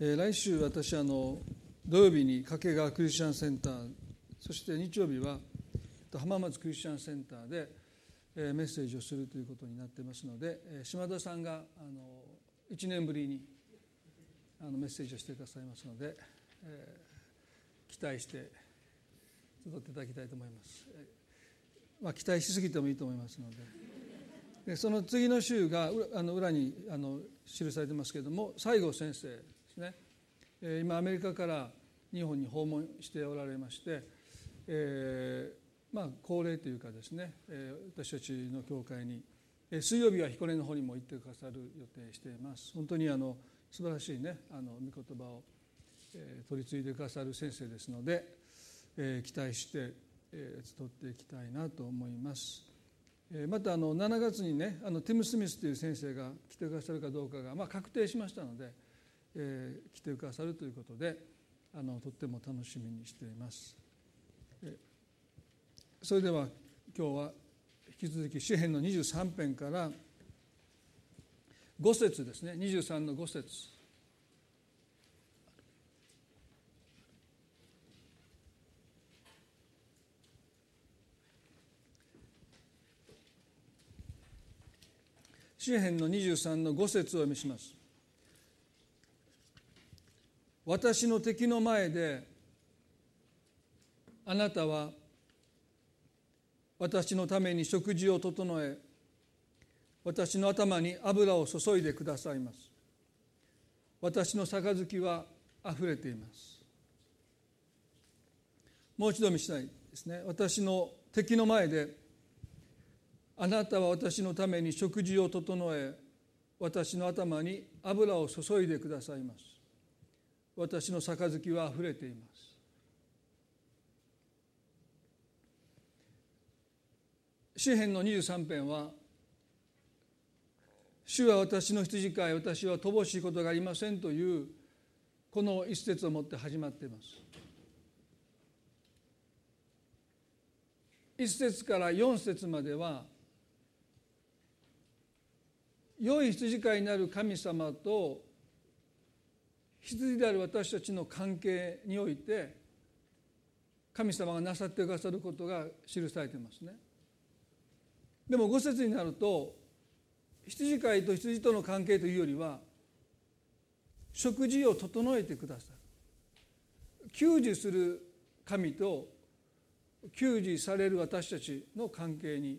えー、来週私あの土曜日に掛川クリスチャンセンターそして日曜日は浜松クリスチャンセンターで、えー、メッセージをするということになってますので、島田さんがあの1年ぶりにあのメッセージをしてくださいますので、えー、期待して集っていただきたいと思います、えーまあ、期待しすぎてもいいと思いますので。でその次の週があの裏にあの記されてますけれども西郷先生、今アメリカから日本に訪問しておられまして、えー、まあ恒例というかですね、私たちの教会に水曜日は彦根の方にも行ってくださる予定しています。本当にあの素晴らしいねあの御言葉を、取り継いでくださる先生ですので、えー、期待して、えー、集っていきたいなと思います。またあの7月にねあのティム・スミスという先生が来てくださるかどうかが、まあ、確定しましたので、えー、来てくださるということであのとっても楽しみにしています。それでは今日は引き続き詩編の23編から5節ですね。23の5節。詩篇の23の5節をお読みします。私の敵の前であなたは私のために食事を整え私の頭に油を注いでくださいます。私の杯はあふれています。もう一度見したいですね。私の敵の前であなたは私のために食事を整え私の頭に油を注いでくださいます。私の杯はあふれています。詩篇の23編は主は私の羊飼い私は乏しいことがありませんというこの一節をもって始まっています。一節から四節までは良い羊飼いになる神様と羊である私たちの関係において神様がなさってくださることが記されていますね。でも五節になると羊飼いと羊との関係というよりは食事を整えてくださる給仕する神と給仕される私たちの関係に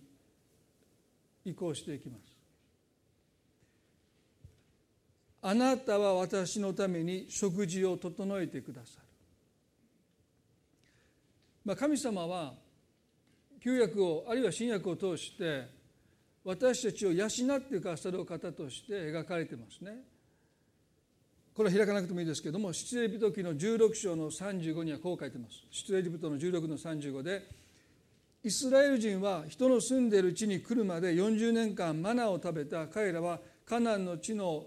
移行していきますあなたは私のために食事を整えてくださる、まあ、神様は旧約をあるいは新約を通して私たちを養ってくださる方として描かれてますね。これは開かなくてもいいですけども出エジプト記の16章の35にはこう書いてます。出エジプトの16の35でイスラエル人は人の住んでいる地に来るまで40年間マナを食べた。彼らはカナンの地の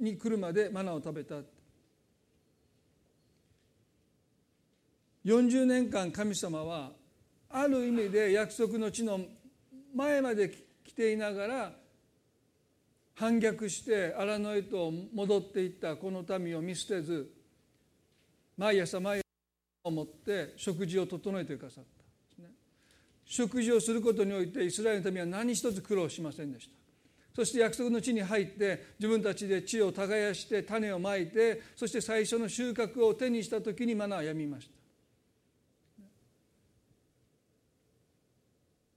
に来るまでマナを食べた。40年間神様はある意味で約束の地の前まで来ていながら反逆して荒野へと戻っていったこの民を見捨てず毎朝毎朝を持って食事を整えてくださった、食事をすることにおいてイスラエルの民は何一つ苦労しませんでした。そして約束の地に入って自分たちで地を耕して種をまいてそして最初の収穫を手にした時にマナはやみました。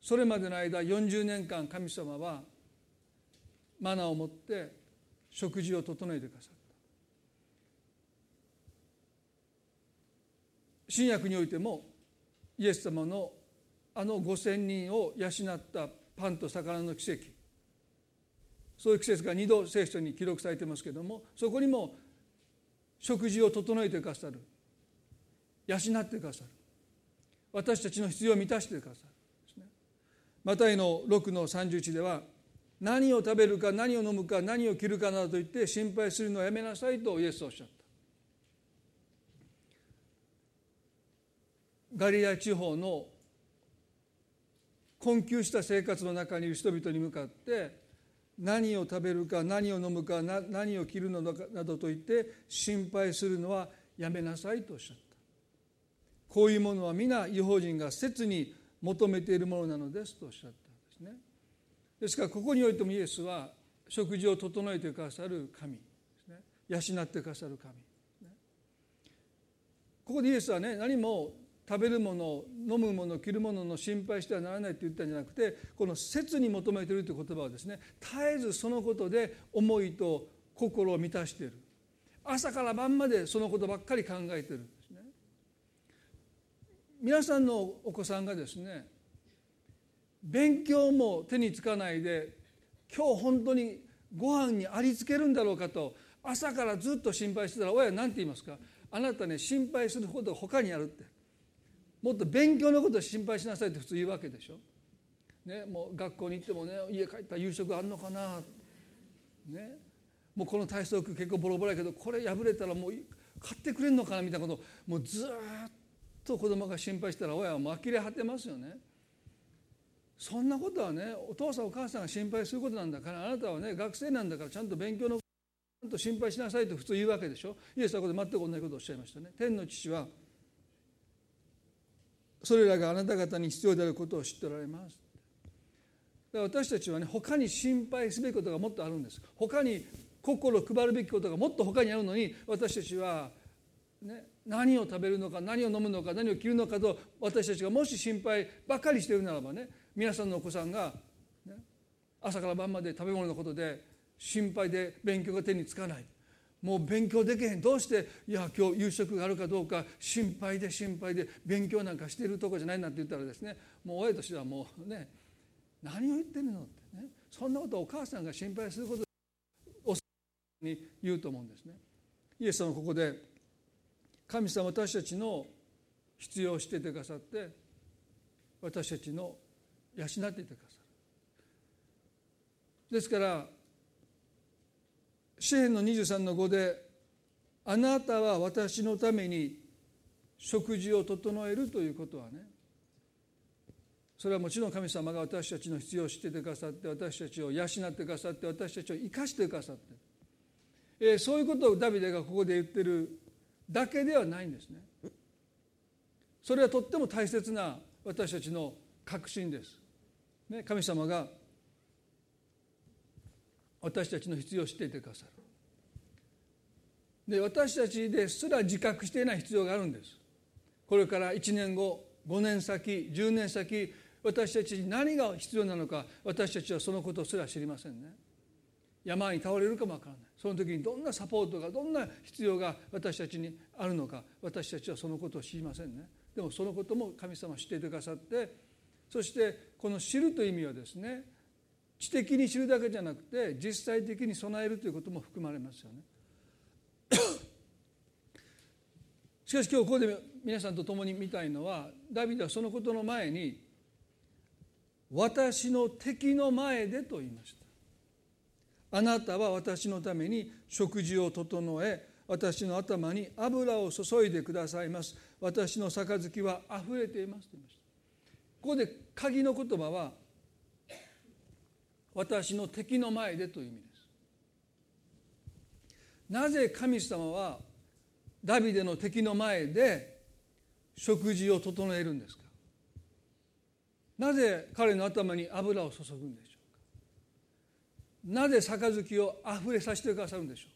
それまでの間40年間神様はマナを持って食事を整えてくださった。新約においてもイエス様のあの5,000人を養ったパンと魚の奇跡そういう季節が2度聖書に記録されてますけどもそこにも食事を整えてくださる。養ってくださる。私たちの必要を満たしてくださるね。マタイの6の31では何を食べるか何を飲むか何を着るかなどと言って心配するのはやめなさいとイエスはおっしゃった。ガリア地方の困窮した生活の中にいる人々に向かって何を食べるか何を飲むか何を着るのかなどと言って心配するのはやめなさいとおっしゃった。こういうものは皆違法人が切に求めているものなのですとおっしゃったんですね。ですからここにおいてもイエスは食事を整えてくださる神ですね。養ってくださる神ここでイエスはね何も食べるもの飲むもの着るものの心配してはならないと言ったんじゃなくてこの切に求めているという言葉はですね絶えずそのことで思いと心を満たしている。朝から晩までそのことばっかり考えているんですね。皆さんのお子さんがですね勉強も手につかないで今日本当にご飯にありつけるんだろうかと朝からずっと心配してたら親は何て言いますか？あなたね心配することが他にあるって。もっと勉強のことを心配しなさいって普通言うわけでしょ。ね、もう学校に行ってもね家帰ったら夕食あんのかな、ね、もうこの体操服結構ボロボロやけどこれ破れたらもう買ってくれんのかなみたいなことをもうずっと子供が心配したら親はもう呆れ果てますよね。そんなことはねお父さんお母さんが心配することなんだからあなたはね学生なんだからちゃんと勉強のちゃんと心配しなさいと普通言うわけでしょイエスはここで全く同じことをおっしゃいましたね天の父はそれらがあなた方に必要であることを知っておられます。私たちはね他に心配すべきことがもっとあるんです。他に心を配るべきことがもっと他にあるのに私たちは、ね、何を食べるのか何を飲むのか何を着るのかと私たちがもし心配ばかりしているならばね皆さんのお子さんが、ね、朝から晩まで食べ物のことで心配で勉強が手につかない。もう勉強できへん。どうして？いや今日夕食があるかどうか。心配で心配で。勉強なんかしてるとこじゃないなんて言ったらですね。もう親としてはもうね何を言ってるのってね。そんなことをお母さんが心配することに言うと思うんですね。イエス様ここで神様私たちの必要を知っててくださって私たちの養っていてくださる。ですから詩篇の23の5で「あなたは私のために食事を整える」ということはねそれはもちろん神様が私たちの必要を知っててくださって私たちを養ってくださって私たちを生かしてくださって、えー、そういうことをダビデがここで言ってるだけではないんですね。それはとっても大切な私たちの確信です。ね、神様が私たちの必要を知っていてくださる。で私たちですら自覚していない必要があるんです。これから1年後5年先10年先私たちに何が必要なのか私たちはそのことすら知りませんね。山に倒れるかもわからない。その時にどんなサポートがどんな必要が私たちにあるのか私たちはそのことを知りませんね。でもそのことも神様は知っていてくださってそしてこの知るという意味はですね知的に知るだけじゃなくて実際的に備えるということも含まれますよね。しかし今日ここで皆さんと共に見たいのはダビデはそのことの前に「私の敵の前で」と言いました。あなたは私のために食事を整え私の頭に油を注いでくださいます私の杯はあふれていますと言いましたここで鍵の言葉は私の敵の前でという意味です。なぜ神様はダビデの敵の前で食事を整えるんですか？なぜ彼の頭に油を注ぐんでしょうか？なぜ杯をあふれさせてくださるんでしょうか？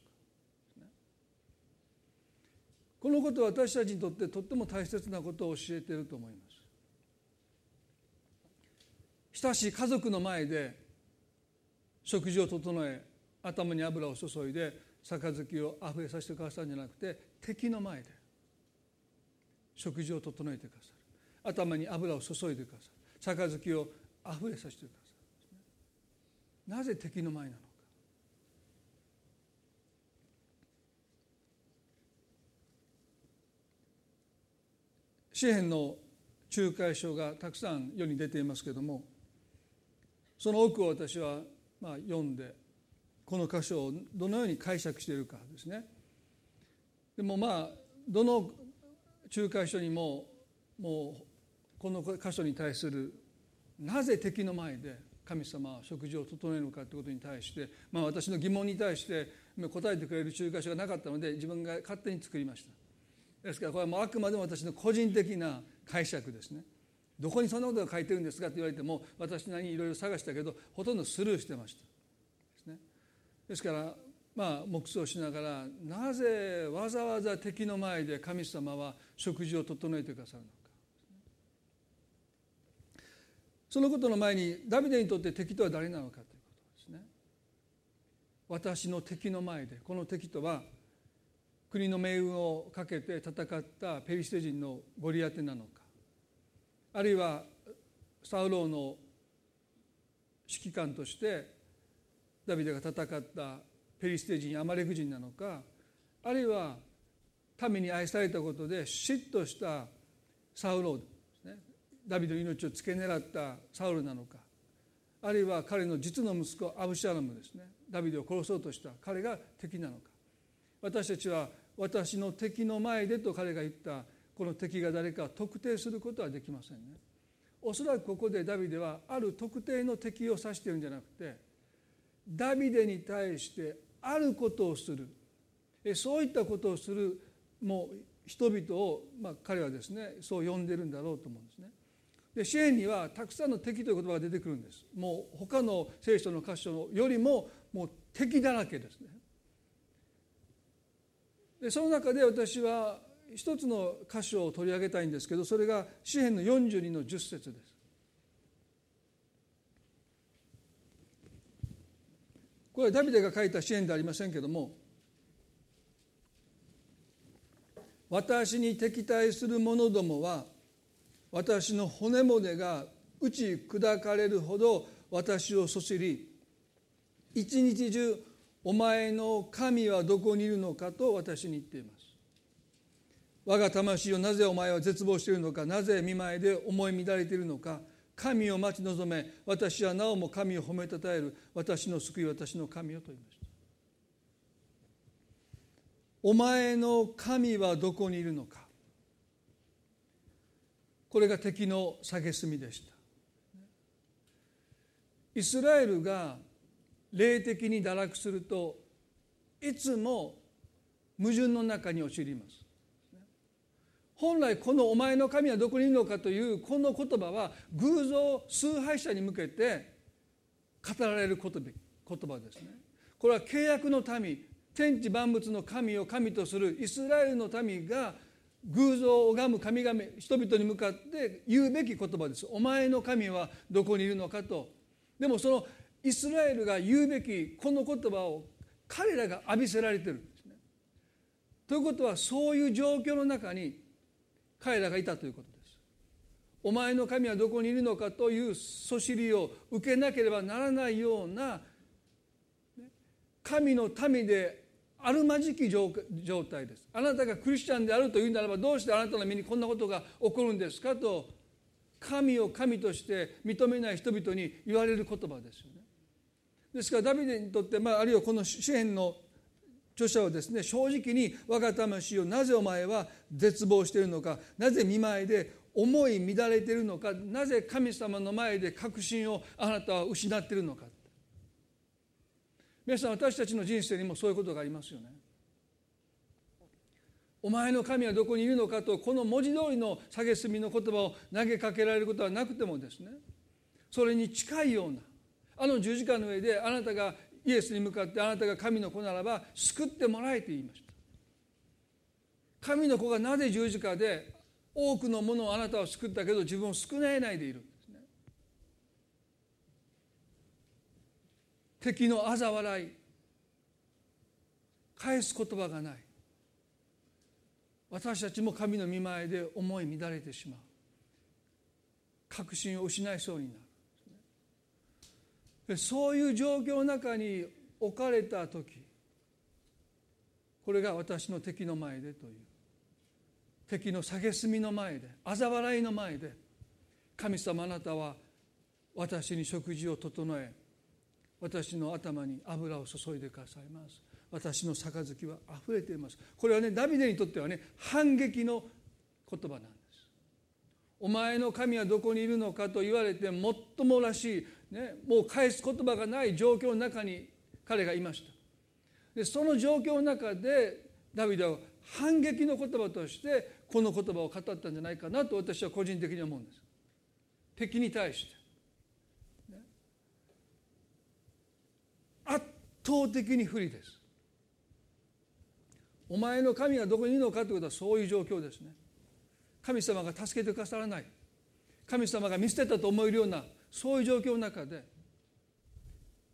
このことは私たちにとってとっても大切なことを教えていると思います。親し家族の前で食事を整え頭に油を注いで杯をあふれさせてくださるんじゃなくて敵の前で食事を整えてくださる。頭に油を注いでくださる。杯をあふれさせてくださる。なぜ敵の前なのか。詩篇の仲介書がたくさん世に出ていますけれどもその多くを私はまあ、読んでこの箇所をどのように解釈しているかですね。でもまあどの仲介書にももうこの箇所に対するなぜ敵の前で神様は食事を整えるのかということに対して、まあ、私の疑問に対して答えてくれる仲介者がなかったので自分が勝手に作りましたですからこれはもうあくまでも私の個人的な解釈ですねどこにそんなことが書いてるんですかって言われても私なりにいろいろ探したけどほとんどスルーしてました。ですね。ですからまあ黙想しながらなぜわざわざ敵の前で神様は食事を整えてくださるのか。そのことの前にダビデにとって敵とは誰なのかということですね。私の敵の前でこの敵とは国の命運をかけて戦ったペリシテ人のゴリアテなのか。あるいはサウローの指揮官としてダビデが戦ったペリシテ人アマレク人なのかあるいは民に愛されたことで嫉妬したサウローダビデの命を付け狙ったサウルなのか。あるいは彼の実の息子アブシャロムですね。ダビデを殺そうとした彼が敵なのか。私たちは私の敵の前でと彼が言ったこの敵が誰か特定することはできませんね。おそらくここでダビデはある特定の敵を指してるんじゃなくてダビデに対してあることをする。そういったことをするもう人々を、まあ、彼はですねそう呼んでるんだろうと思うんですね。で支援にはたくさんの敵という言葉が出てくるんです。もう他の聖書の箇所よりももう敵だらけですね。でその中で私は一つの箇所を取り上げたいんですけどそれが詩篇の42の10節です。これはダビデが書いた詩篇ではありませんけども私に敵対する者どもは私の骨骨が打ち砕かれるほど私をそしり一日中お前の神はどこにいるのかと私に言っています。我が魂をなぜお前は絶望しているのかなぜ見舞いで思い乱れているのか神を待ち望め私はなおも神を褒めたたえる私の救い私の神をと言いました。お前の神はどこにいるのか。これが敵の蔑みでした。イスラエルが霊的に堕落するといつも矛盾の中に陥ります。本来この「お前の神はどこにいるのか」というこの言葉は偶像崇拝者に向けて語られる言葉ですね。これは契約の民天地万物の神を神とするイスラエルの民が偶像を拝む神々人々に向かって言うべき言葉です。お前の神はどこにいるのかと。でもそのイスラエルが言うべきこの言葉を彼らが浴びせられてるんですね。ということはそういう状況の中に彼らがいたということです。お前の神はどこにいるのかというそしりを受けなければならないような神の民であるまじき状態です。あなたがクリスチャンであるというならばどうしてあなたの身にこんなことが起こるんですかと神を神として認めない人々に言われる言葉ですよね。ですからダビデにとって、まあ、あるいはこの詩篇の著者はですね正直に「我が魂をなぜお前は絶望しているのかなぜ見舞いで思い乱れているのかなぜ神様の前で確信をあなたは失っているのか」皆さん私たちの人生にもそういうことがありますよね。お前の神はどこにいるのかとこの文字通りの蔑みの言葉を投げかけられることはなくてもですねそれに近いようなあの十字架の上であなたがイエスに向かってあなたが神の子ならば救ってもらえて言いました。神の子がなぜ十字架で多くのものをあなたは救ったけど自分を救えないでいるんですね。敵の嘲笑い返す言葉がない。私たちも神の見前で思い乱れてしまう。確信を失いそうになる。そういう状況の中に置かれた時これが私の敵の前でという。敵の蔑みの前で嘲笑いの前で神様あなたは私に食事を整え私の頭に油を注いでくださいます。私の杯は溢れています。これはねダビデにとってはね反撃の言葉なんです。お前の神はどこにいるのかと言われて最もらしいね、もう返す言葉がない状況の中に彼がいました。でその状況の中でダビデは反撃の言葉としてこの言葉を語ったんじゃないかなと私は個人的に思うんです。敵に対して、ね、圧倒的に不利です。お前の神はどこにいるのかということはそういう状況ですね。神様が助けてくださらない。神様が見捨てたと思えるようなそういう状況の中で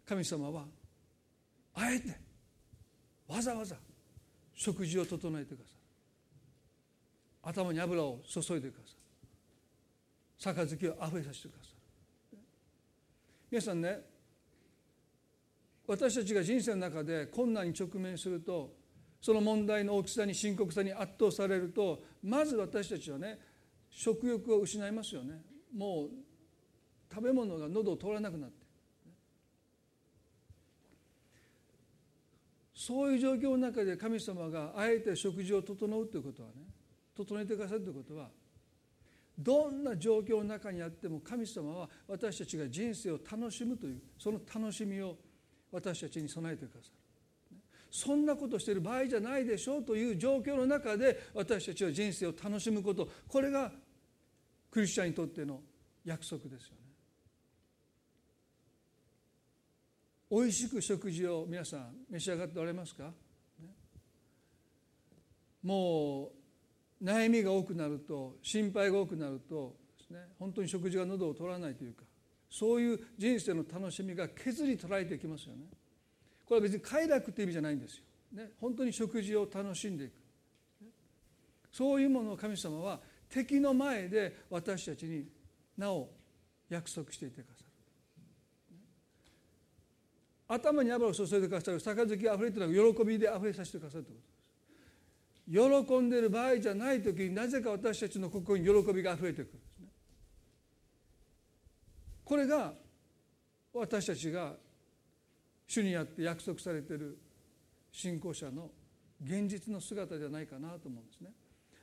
神様はあえてわざわざ食事を整えてくださる。頭に油を注いでくださる。杯をあふれさせてくださる。皆さんね私たちが人生の中で困難に直面するとその問題の大きさに深刻さに圧倒されるとまず私たちはね食欲を失いますよね。もう食べ物が喉を通らなくなって。そういう状況の中で神様があえて食事を整うということはね整えてくださるということはどんな状況の中にあっても神様は私たちが人生を楽しむというその楽しみを私たちに備えてくださる。そんなことしてる場合じゃないでしょうという状況の中で私たちは人生を楽しむこと。これがクリスチャンにとっての約束ですよね。美味しく食事を皆さん召し上がっておられますか、もう悩みが多くなると心配が多くなるとですね本当に食事が喉を通らないというかそういう人生の楽しみが削り取られていきますよね。これは別に快楽っていう意味じゃないんですよ。ね、本当に食事を楽しんでいく。そういうものを神様は敵の前で私たちになお約束していてくださる。頭に油を注いでくださる杯あふれてる喜びであふれさせてくださるということです。喜んでる場合じゃない時になぜか私たちの心に喜びがあふれてくるんですね。これが私たちが主にあって約束されてる信仰者の現実の姿じゃないかなと思うんですね。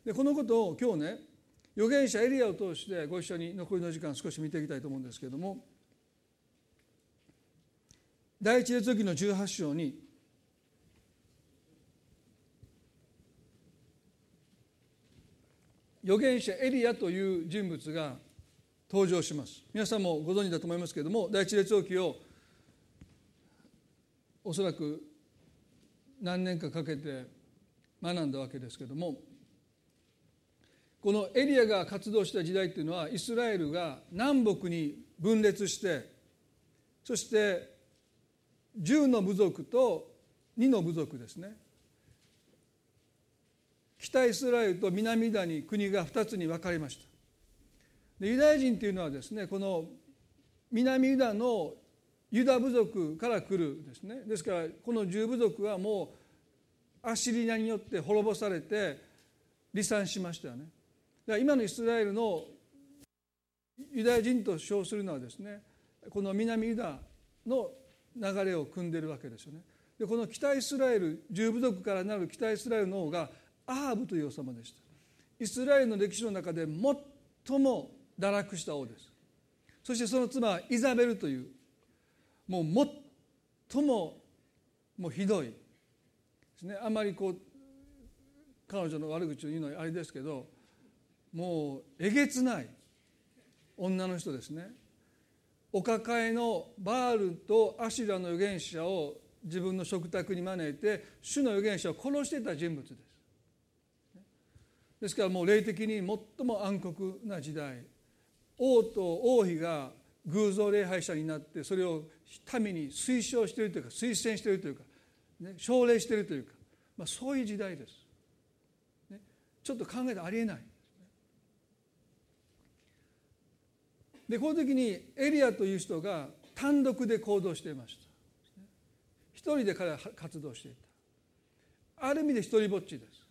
でこのことを今日ね預言者エリアを通してご一緒に残りの時間少し見ていきたいと思うんですけれども第一列王記の18章に預言者エリアという人物が登場します。皆さんもご存知だと思いますけれども第一列王記をおそらく何年かかけて学んだわけですけれどもこのエリアが活動した時代っていうのはイスラエルが南北に分裂してそして10の部族と2の部族ですね。北イスラエルと南ユダに国が2つに分かれました。でユダヤ人というのはですねこの南ユダのユダ部族から来るですね。ですからこの10部族はもうアシリアによって滅ぼされて離散しましたよね。だから今のイスラエルのユダヤ人と称するのはですねこの南ユダの流れを組んでるわけですよね。でこの北イスラエル十部族からなる北イスラエルの王がアハブという王様でした。イスラエルの歴史の中で最も堕落した王です。そしてその妻はイザベルというもう最ももうひどいですね。あまりこう彼女の悪口を言うのはあれですけどもうえげつない女の人ですね。お抱えのバールとアシュラの預言者を自分の食卓に招いて主の預言者を殺していた人物です。ですからもう霊的に最も暗黒な時代王と王妃が偶像礼拝者になってそれを民に推奨しているというか推薦しているというか、ね、奨励しているというか、まあ、そういう時代です、ね、ちょっと考えてありえない。でこの時にエリアという人が単独で行動していました。一人で彼は活動していた。ある意味で一人ぼっちです。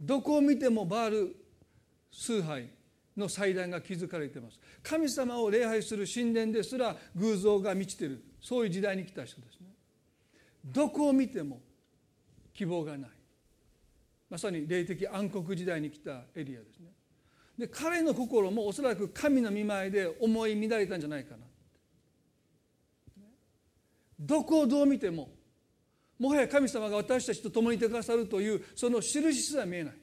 どこを見てもバール崇拝の祭壇が築かれています。神様を礼拝する神殿ですら偶像が満ちている。そういう時代に来た人ですね。どこを見ても希望がない。まさに霊的暗黒時代に来たエリアですね。で彼の心もおそらく神の見舞いで思い乱れたんじゃないかな。どこをどう見てももはや神様が私たちと共にいてくださるというその印すら見えない。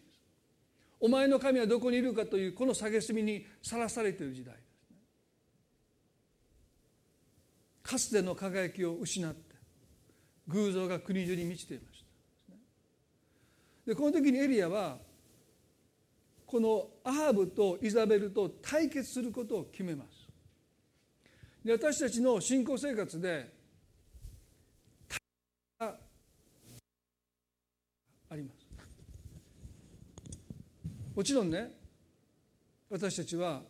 お前の神はどこにいるかというこの蔑みにさらされている時代ですね。かつての輝きを失って偶像が国中に満ちていました。でこの時にエリアはこのアハブとイザベルと対決することを決めます。で私たちの信仰生活であります。もちろんね私たちは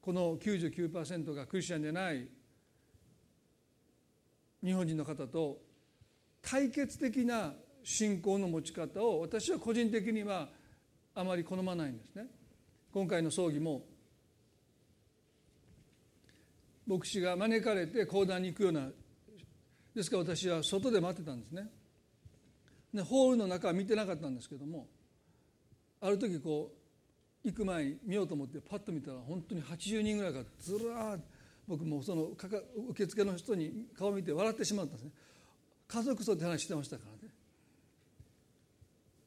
この99%がクリスチャンでない日本人の方と対決的な信仰の持ち方を私は個人的にはあまり好まないんですね。今回の葬儀も牧師が招かれて講談に行くようなですから私は外で待ってたんですね。でホールの中は見てなかったんですけどもある時こう行く前に見ようと思ってパッと見たら本当に80人ぐらいがずらーっ僕もその受付の人に顔見て笑ってしまったんですね家族葬って話してましたからね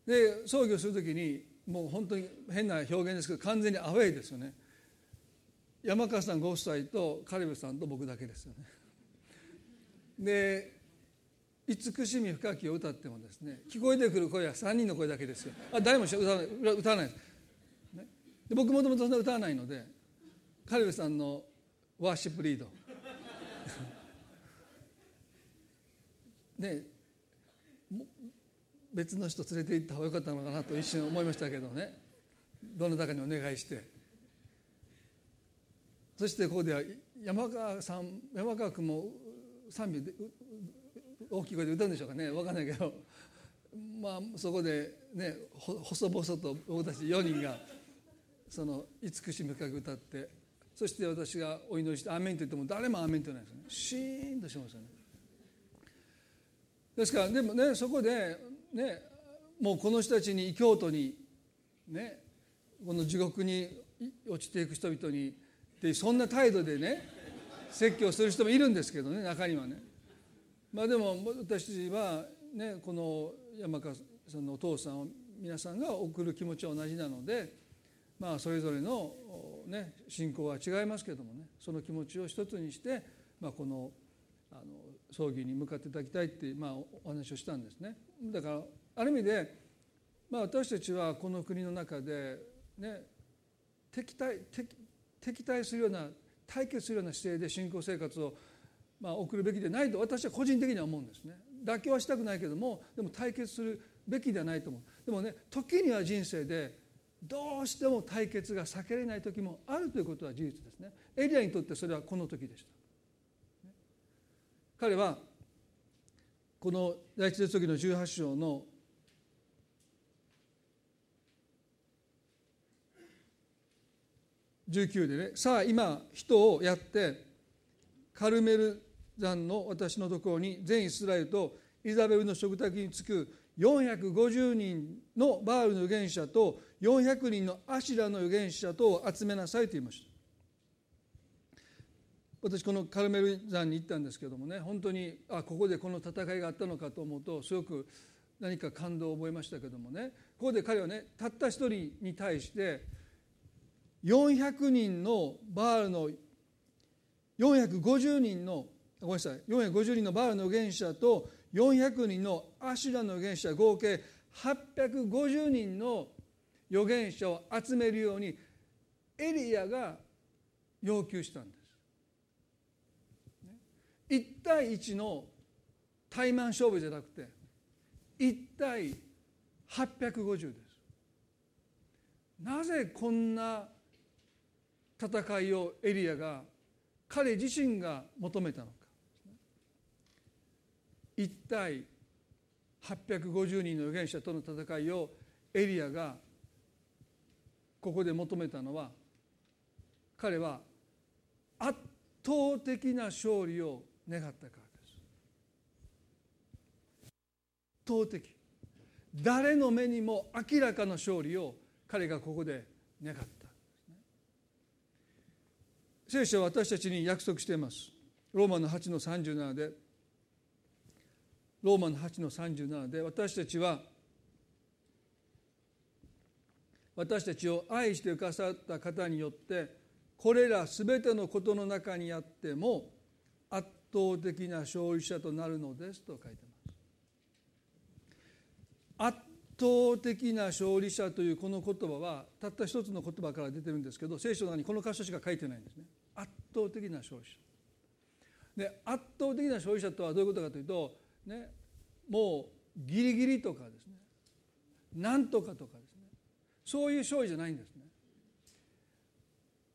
で葬儀をする時にもう本当に変な表現ですけど完全にアウェイですよね。山川さんご夫妻とカリブさんと僕だけですよね。で慈しみ深きを歌ってもですね聞こえてくる声は3人の声だけですよ。あ誰も歌わない。歌わないです、ね、で僕もともとそんな歌わないのでカリブさんのワーシップリード。ね別の人連れて行った方がよかったのかなと一瞬思いましたけどね。どなたかにお願いして。そしてここでは山川さん山川君も賛美で大きい声で歌うんでしょうかね。分かんないけど。まあそこでね細々と僕たち4人がその慈しみ深く歌ってそして私がお祈りして「アーメン」と言っても誰も「アーメン」と言わないですよね。シーンとしますよね。ですからでもねそこでねもうこの人たちに京都にねこの地獄に落ちていく人々にでそんな態度でね説教する人もいるんですけどね中にはね。まあでも私はねこの山川さんのお父さんを皆さんが送る気持ちは同じなのでまあそれぞれのね信仰は違いますけどもねその気持ちを一つにしてまあこの葬儀に向かっていただきたいってまあお話をしたんですね。だからある意味でまあ私たちはこの国の中でね敵対敵敵対するような対決するような姿勢で信仰生活をまあ送るべきでないと私は個人的には思うんですね。妥協はしたくないけどもでも対決するべきではないと思う。でもね時には人生でどうしても対決が避けれない時もあるということは事実ですね。エリアにとってそれはこの時でした。彼はこの第一列記の18章の19でねさあ今人をやってカルメル山の私のところに全イスラエルとイザベルの食卓につく450人のバールの預言者と400人のアシラの預言者とを集めなさいと言いました。私このカルメル山に行ったんですけどもね本当にあここでこの戦いがあったのかと思うとすごく何か感動を覚えましたけどもねここで彼はねたった一人に対して400人のバールの450人のごめんなさい450人のバールの預言者と400人のアシュラの預言者合計850人の預言者を集めるようにエリアが要求したんです。1対1の対マン勝負じゃなくて1対850です。なぜこんな戦いをエリアが彼自身が求めたのか。1対850人の預言者との戦いをエリアがここで求めたのは彼は圧倒的な勝利を願ったからです。圧倒的誰の目にも明らかな勝利を彼がここで願った。聖書は私たちに約束しています。ローマの8の37で。ローマの8の37で私たちは私たちを愛してくださった方によってこれら全てのことの中にあっても圧倒的な勝利者となるのですと書いてます。圧倒的な勝利者というこの言葉はたった一つの言葉から出てるんですけど聖書の中にこの箇所しか書いてないんですね。圧倒的な勝利者。で圧倒的な勝利者とはどういうことかというと、ね、もうギリギリとかですねなんとかとかですねそういう勝利じゃないんですね。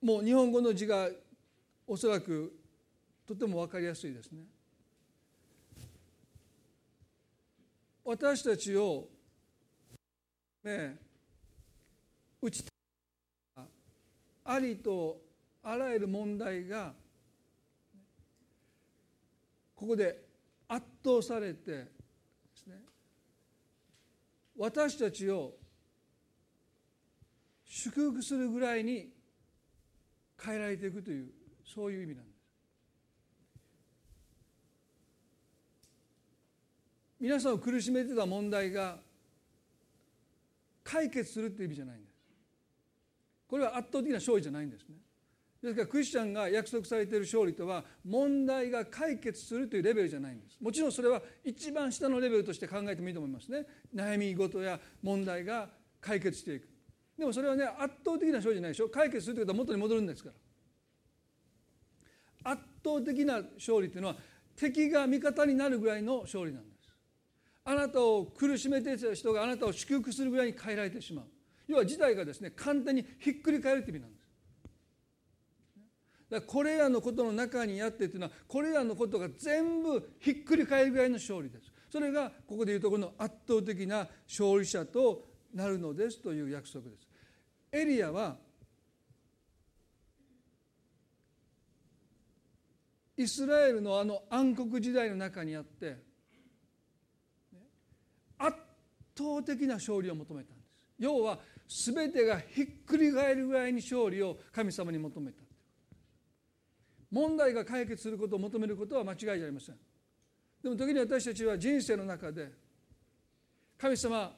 もう日本語の字がおそらくとても分かりやすいですね。私たちをね打ちありとあらゆる問題がここで圧倒されてですね私たちを祝福するぐらいに変えられていくというそういう意味なんです。皆さんを苦しめてた問題が解決するという意味じゃないんです。これは圧倒的な勝利じゃないんですね。ですからクリスチャンが約束されている勝利とは問題が解決するというレベルじゃないんです。もちろんそれは一番下のレベルとして考えてもいいと思いますね。悩み事や問題が解決していく。でもそれはね圧倒的な勝利じゃないでしょ。解決するということは元に戻るんですから。圧倒的な勝利というのは敵が味方になるぐらいの勝利なんです。あなたを苦しめていた人があなたを祝福するぐらいに変えられてしまう。要は事態がですね簡単にひっくり返るという意味なんです。だこれらのことの中にあってというのはこれらのことが全部ひっくり返るぐらいの勝利です。それがここでいうところの圧倒的な勝利者となるのですという約束です。エリアはイスラエルのあの暗黒時代の中にあって圧倒的な勝利を求めたんです。要は全てがひっくり返るぐらいに勝利を神様に求めた。問題が解決することを求めることは間違いじゃありません。でも時に私たちは人生の中で神様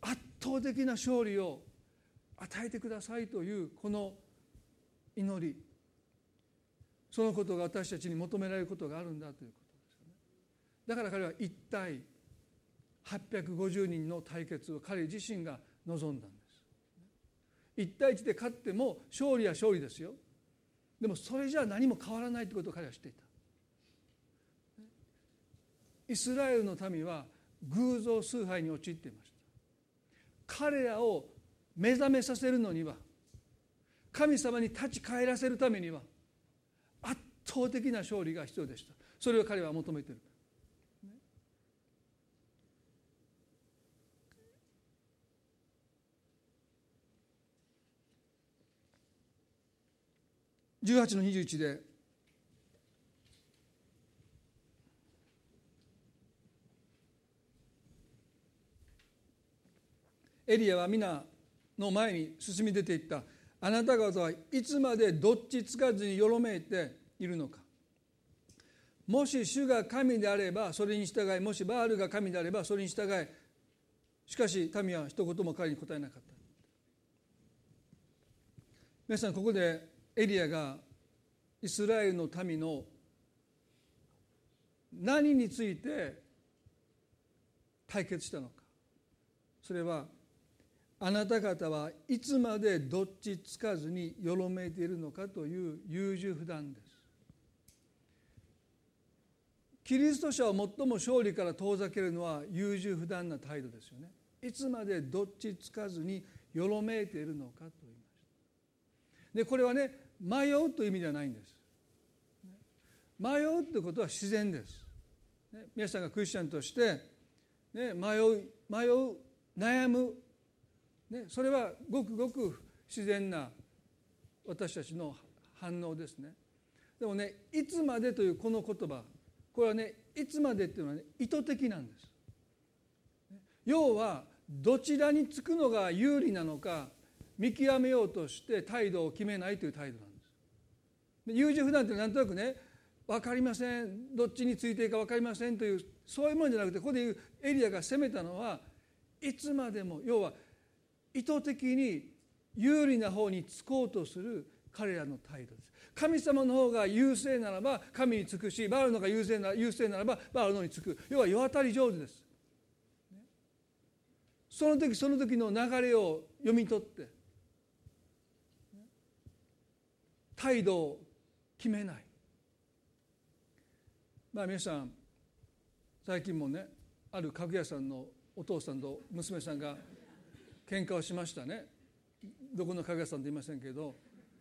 圧倒的な勝利を与えてくださいというこの祈りそのことが私たちに求められることがあるんだということですよね。だから彼は一体850人の対決を彼自身が望んだんです。一対一で勝っても勝利は勝利ですよ。でもそれじゃ何も変わらないということを彼は知っていた。イスラエルの民は偶像崇拝に陥っていました。彼らを目覚めさせるのには神様に立ち返らせるためには圧倒的な勝利が必要でした。それを彼は求めている。18の21で。エリアは皆の前に進み出ていった。あなた方はいつまでどっちつかずによろめいているのか。もし主が神であればそれに従いもしバールが神であればそれに従いしかし民は一言も彼に答えなかった。皆さんここでエリアがイスラエルの民の何について対決したのか。それはあなた方はいつまでどっちつかずによろめいているのかという優柔不断です。キリスト者を最も勝利から遠ざけるのは優柔不断な態度ですよね。いつまでどっちつかずによろめいているのかと言いました。でこれはね迷うという意味ではないんです。迷うということは自然です、皆さんがクリスチャンとして、ね、迷う迷う悩む、ね、それはごくごく自然な私たちの反応ですね。でもねいつまでというこの言葉これはねいつまでっていうのはね意図的なんです。要はどちらにつくのが有利なのか見極めようとして態度を決めないという態度なんです。優柔不断ってなんとなくね分かりませんどっちについていいか分かりませんというそういうものじゃなくてここで言うエリアが攻めたのはいつまでも要は意図的に有利な方につこうとする彼らの態度です。神様の方が優勢ならば神につくしバールの方が優勢な優勢ならばバールのにつく。要は世渡り上手です。その時その時の流れを読み取って態度を決めない。まあ皆さん最近もねある家具屋さんのお父さんと娘さんが喧嘩をしましたね。どこの家具屋さんと言いませんけど。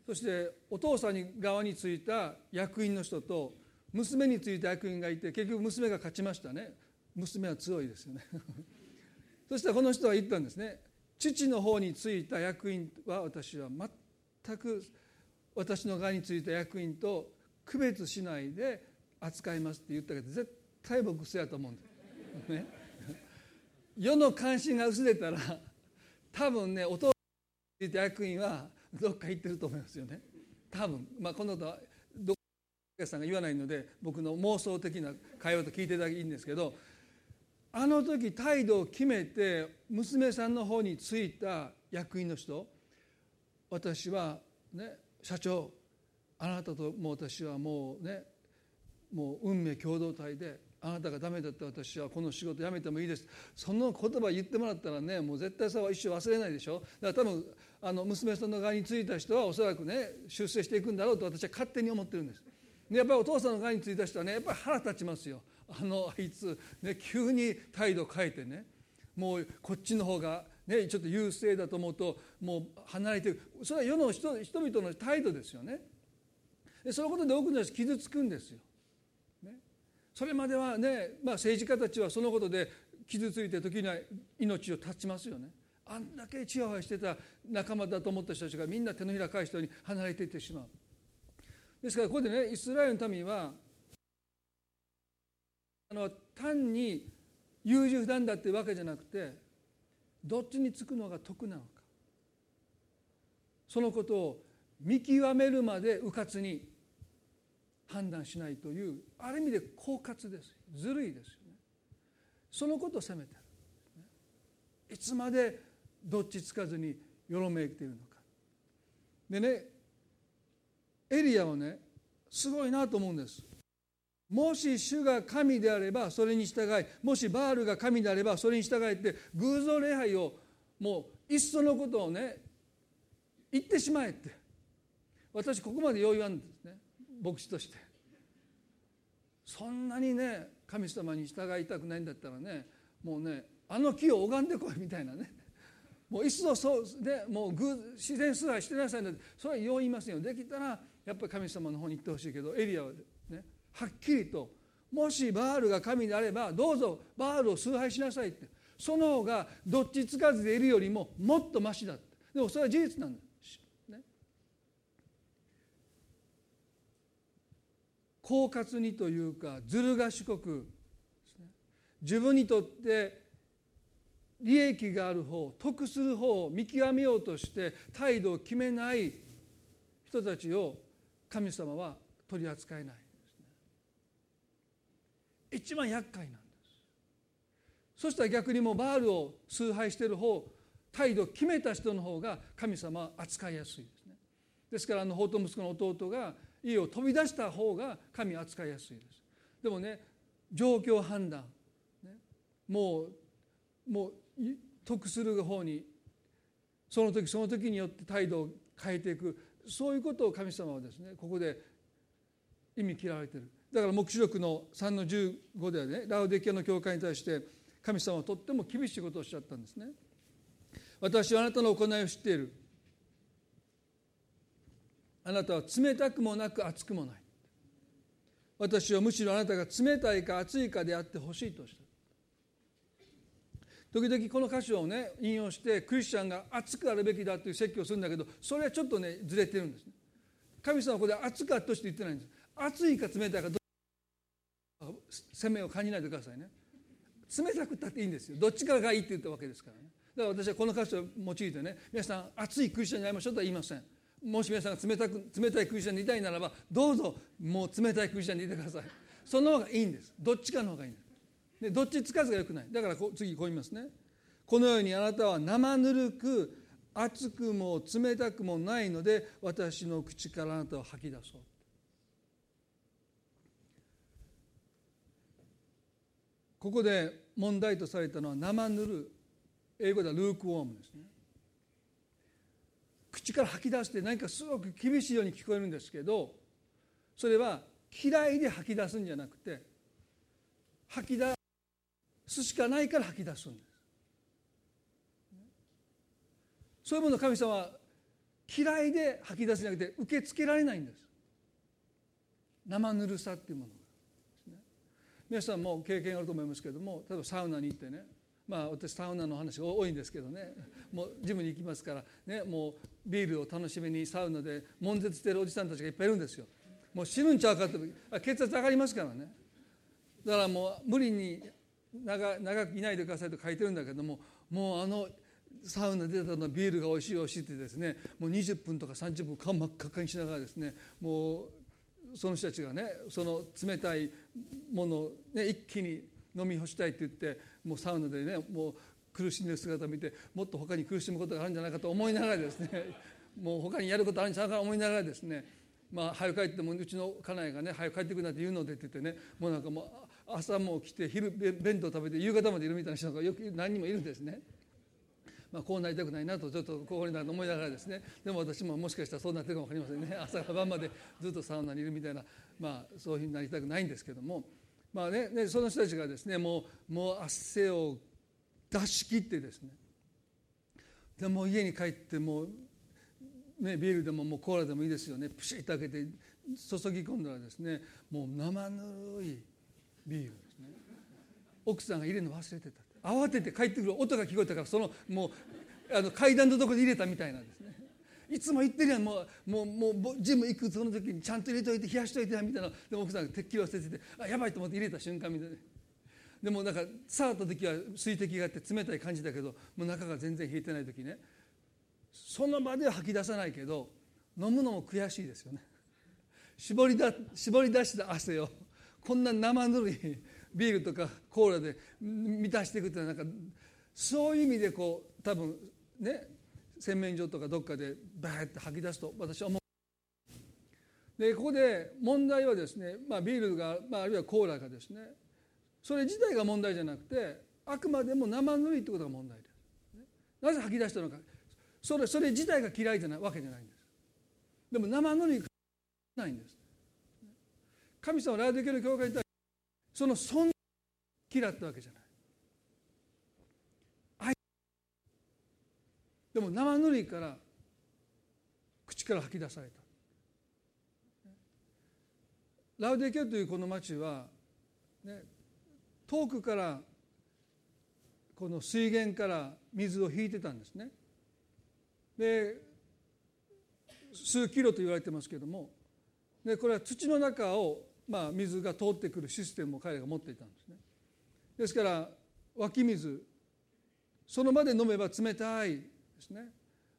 そしてお父さんに側についた役員の人と娘についた役員がいて結局娘が勝ちましたね。娘は強いですよね。そしたらこの人は言ったんですね。父の方についた役員は私は全く私の側についた役員と区別しないで扱いますって言ったけど絶対僕そうやと思うんです。ね、世の関心が薄れたら多分ねお父さんについた役員はどっか行ってると思いますよね多分まあこのことはどっかさんが言わないので僕の妄想的な会話と聞いていただきいいんですけどあの時態度を決めて娘さんの方についた役員の人私はね社長あなたともう私はもうねもう運命共同体であなたがダメだった私はこの仕事辞めてもいいです。その言葉言ってもらったらねもう絶対さは一生忘れないでしょ。だから多分あの娘さんの側についた人はおそらくね出世していくんだろうと私は勝手に思ってるんです。でやっぱりお父さんの側についた人はねやっぱり腹立ちますよ。あのあいつ、ね、急に態度変えてねもうこっちの方が、ね、ちょっと優勢だと思うともう離れていく。それは世の人人々の態度ですよね。でそのことで多くの人傷つくんですよ、ね、それまではね、まあ、政治家たちはそのことで傷ついて時には命を絶ちますよね。あんだけちやほやしてた仲間だと思った人たちがみんな手のひら返したように離れていってしまう。ですからここでねイスラエルの民はあの単に優柔不断だっていうわけじゃなくてどっちにつくのが得なのか。そのことを見極めるまで迂闊に判断しないというある意味で狡猾ですずるいですよね。そのことを責めてるいつまでどっちつかずによろめいているのか。でねエリアはねすごいなと思うんです。もし主が神であればそれに従いもしバールが神であればそれに従いって偶像礼拝をもういっそのことをね言ってしまえって。私ここまでよう言わんですね。牧師として。そんなにね神様に従いたくないんだったらねもうねあの木を拝んでこいみたいなね。もういっそそうでもう自然崇拝してなさいんだってそれはよう言いませんよ。できたらやっぱり神様の方に行ってほしいけどエリアは。はっきりともしバールが神であればどうぞバールを崇拝しなさいって。その方がどっちつかずでいるよりももっとましだって。でもそれは事実なんだ、ね、狡猾にというかずる賢く、自分にとって利益がある方得する方を見極めようとして態度を決めない人たちを神様は取り扱えない。一番厄介なんです。そしたら逆にもうバールを崇拝してる方態度を決めた人の方が神様は扱いやすいですね。ですからあの法と息子の弟が家を飛び出した方が神扱いやすいです。でもね状況判断、ね、もうもう得する方にその時その時によって態度を変えていく。そういうことを神様はですねここで意味嫌われてる。だから黙示録の3の15ではねラウデキアの教会に対して神様はとっても厳しいことをおっしゃったんですね。私はあなたの行いを知っている。あなたは冷たくもなく熱くもない。私はむしろあなたが冷たいか熱いかであってほしいとした。時々この歌詞をね引用してクリスチャンが熱くあるべきだという説教をするんだけどそれはちょっとねずれてるんですね。神様はここで熱くあってほしいと言ってないんです。熱いか冷たいか。責めを感じないでくださいね。冷たくたっていいんですよ。どっちかがいいって言ったわけですからね。だから私はこの歌詞を用いてね皆さん熱いクリスチャンになりましょうとは言いません。もし皆さんが冷たく冷たいクリスチャンでいたいならばどうぞもう冷たいクリスチャンでいてください。その方がいいんです。どっちかの方がいいんです。でどっちつかずがよくない。だから次こう言いますね。このようにあなたは生ぬるく熱くも冷たくもないので私の口からあなたを吐き出そう。ここで問題とされたのは生ぬる英語ではルークウォームですね。口から吐き出して何かすごく厳しいように聞こえるんですけどそれは嫌いで吐き出すんじゃなくて吐き出すしかないから吐き出すんです。そういうものを神様は嫌いで吐き出すんじゃなくて受け付けられないんです。生ぬるさっていうもの、皆さんも経験あると思いますけれども例えばサウナに行ってねまあ私サウナの話が多いんですけどねもうジムに行きますからねもうビールを楽しみにサウナで悶絶してるおじさんたちがいっぱいいるんですよ。もう死ぬんちゃうかって血圧上がりますからね。だからもう無理に長長くいないでくださいと書いてるんだけどももうあのサウナ出たのビールが美味しい美味しいってですねもう20分とか30分顔真っ赤っかにしながらですねもうその人たちがねその冷たいものを、ね、一気に飲み干したいって言ってもうサウナでねもう苦しんでる姿を見てもっと他に苦しむことがあるんじゃないかと思いながらですね もう他にやることあるんじゃないかと思いながらですねまあ早く帰ってもうちの家内がね早く帰ってくるなんて言うのでって言ってねもうなんかもう朝も来て昼弁当食べて夕方までいるみたいな人がよく何人もいるんですね。まあ、こうなりたくないなとちょっとこうになると思いながらですね。でも私ももしかしたらそうなってるかも分かりませんね。朝から晩までずっとサウナにいるみたいな、まあ、そういうふうになりたくないんですけども、まあね、ねその人たちがですねもうもう汗を出し切ってですね。でも家に帰ってもう、ね、ビールでももうコーラでもいいですよね。プシッと開けて注ぎ込んだらですねもう生ぬるいビールですね。奥さんが入れるの忘れてた。慌てて帰ってくる音が聞こえたからそのもうあの階段のとこで入れたみたいなんですね。いつも言ってるやんもうもうもうジム行くその時にちゃんと入れといて冷やしといてやみたいな。でも奥さんがてっきり忘れててあやばいと思って入れた瞬間みたいな。でもなんか触った時は水滴があって冷たい感じだけどもう中が全然冷えてない時ね。その場では吐き出さないけど飲むのも悔しいですよね。絞りだ絞り出した汗をこんな生ぬるいビールとかコーラで満たしていくっていうのはなんかそういう意味でこう多分ね洗面所とかどっかでバーって吐き出すと私は思う。でここで問題はですね、まあ、ビールが、まあ、あるいはコーラがですねそれ自体が問題じゃなくてあくまでも生ぬるいってことが問題です。なぜ吐き出したのかそれそれ自体が嫌いじゃないわけじゃないんです。でも生ぬるいないんです。神様ラーデケの教会に対その存在嫌ったわけじゃない。愛でも生ぬるいから口から吐き出された。ラウデケというこの町は、ね、遠くからこの水源から水を引いてたんですね。で数キロと言われてますけどもでこれは土の中を、まあ、水が通ってくるシステムを彼が持っていたんですね。ですから湧き水その場で飲めば冷たいですね。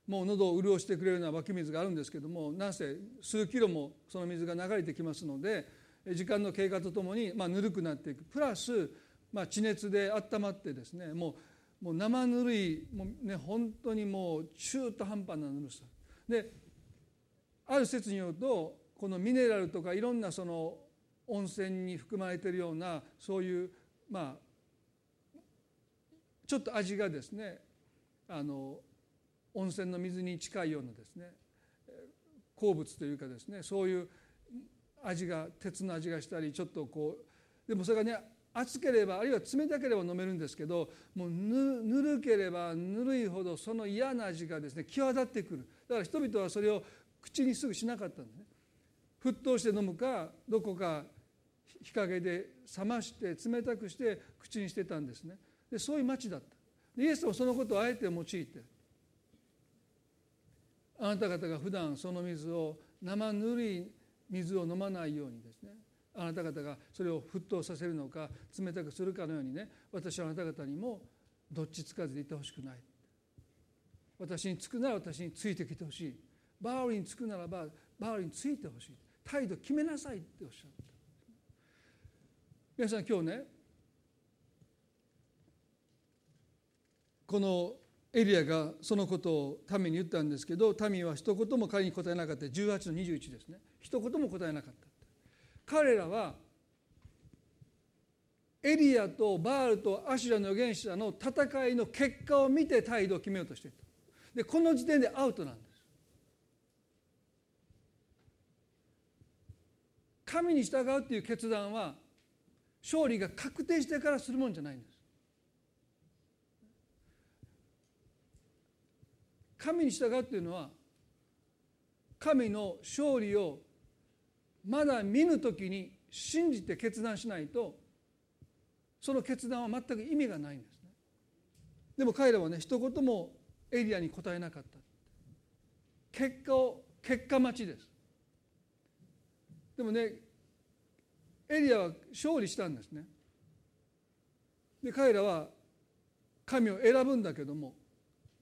もう喉を潤してくれるような湧き水があるんですけどもなんせ数キロもその水が流れてきますので時間の経過とともにまあぬるくなっていく。プラスまあ地熱で温まってですねもうもう生ぬるいもう、ね、本当にもう中途半端なぬるさ。である説によるとこのミネラルとかいろんなその温泉に含まれているようなそういうまあちょっと味がですねあの温泉の水に近いようなですね鉱物というかですねそういう味が鉄の味がしたりちょっとこうでもそれがね熱ければあるいは冷たければ飲めるんですけどもうぬるければぬるいほどその嫌な味がですね際立ってくる。だから人々はそれを口にすぐしなかったんですね。沸騰して飲むかどこか日陰で冷まして冷たくして口にしてたんですね。でそういう町だった。イエスはそのことをあえて用いてあなた方が普段その水を生ぬるい水を飲まないようにですねあなた方がそれを沸騰させるのか冷たくするかのようにね私はあなた方にもどっちつかずでいてほしくない。私につくなら私についてきてほしい。バールにつくならばバールについてほしい。態度決めなさいっておっしゃった。皆さん今日ねこのエリアがそのことを民に言ったんですけど民は一言も彼に答えなかった。18の21ですね。一言も答えなかった。彼らはエリアとバールとアシュラの預言者の戦いの結果を見て態度を決めようとしていた。でこの時点でアウトなんです神に従うっていう決断は勝利が確定してからするもんじゃないんです。神に従うっていうのは神の勝利をまだ見ぬ時に信じて決断しないとその決断は全く意味がないんですね。でも彼らはね一言もエリアに答えなかった。結果を結果待ちです。でもねエリアは勝利したんですね。で彼らは神を選ぶんだけども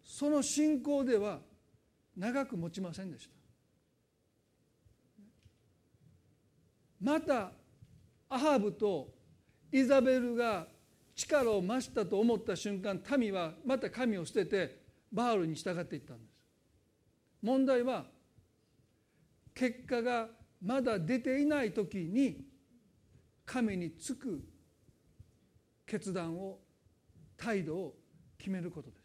その信仰では長く持ちませんでした。またアハブとイザベルが力を増したと思った瞬間民はまた神を捨ててバールに従っていったんです。問題は結果がまだ出ていない時に神につく決断を態度を決めることです。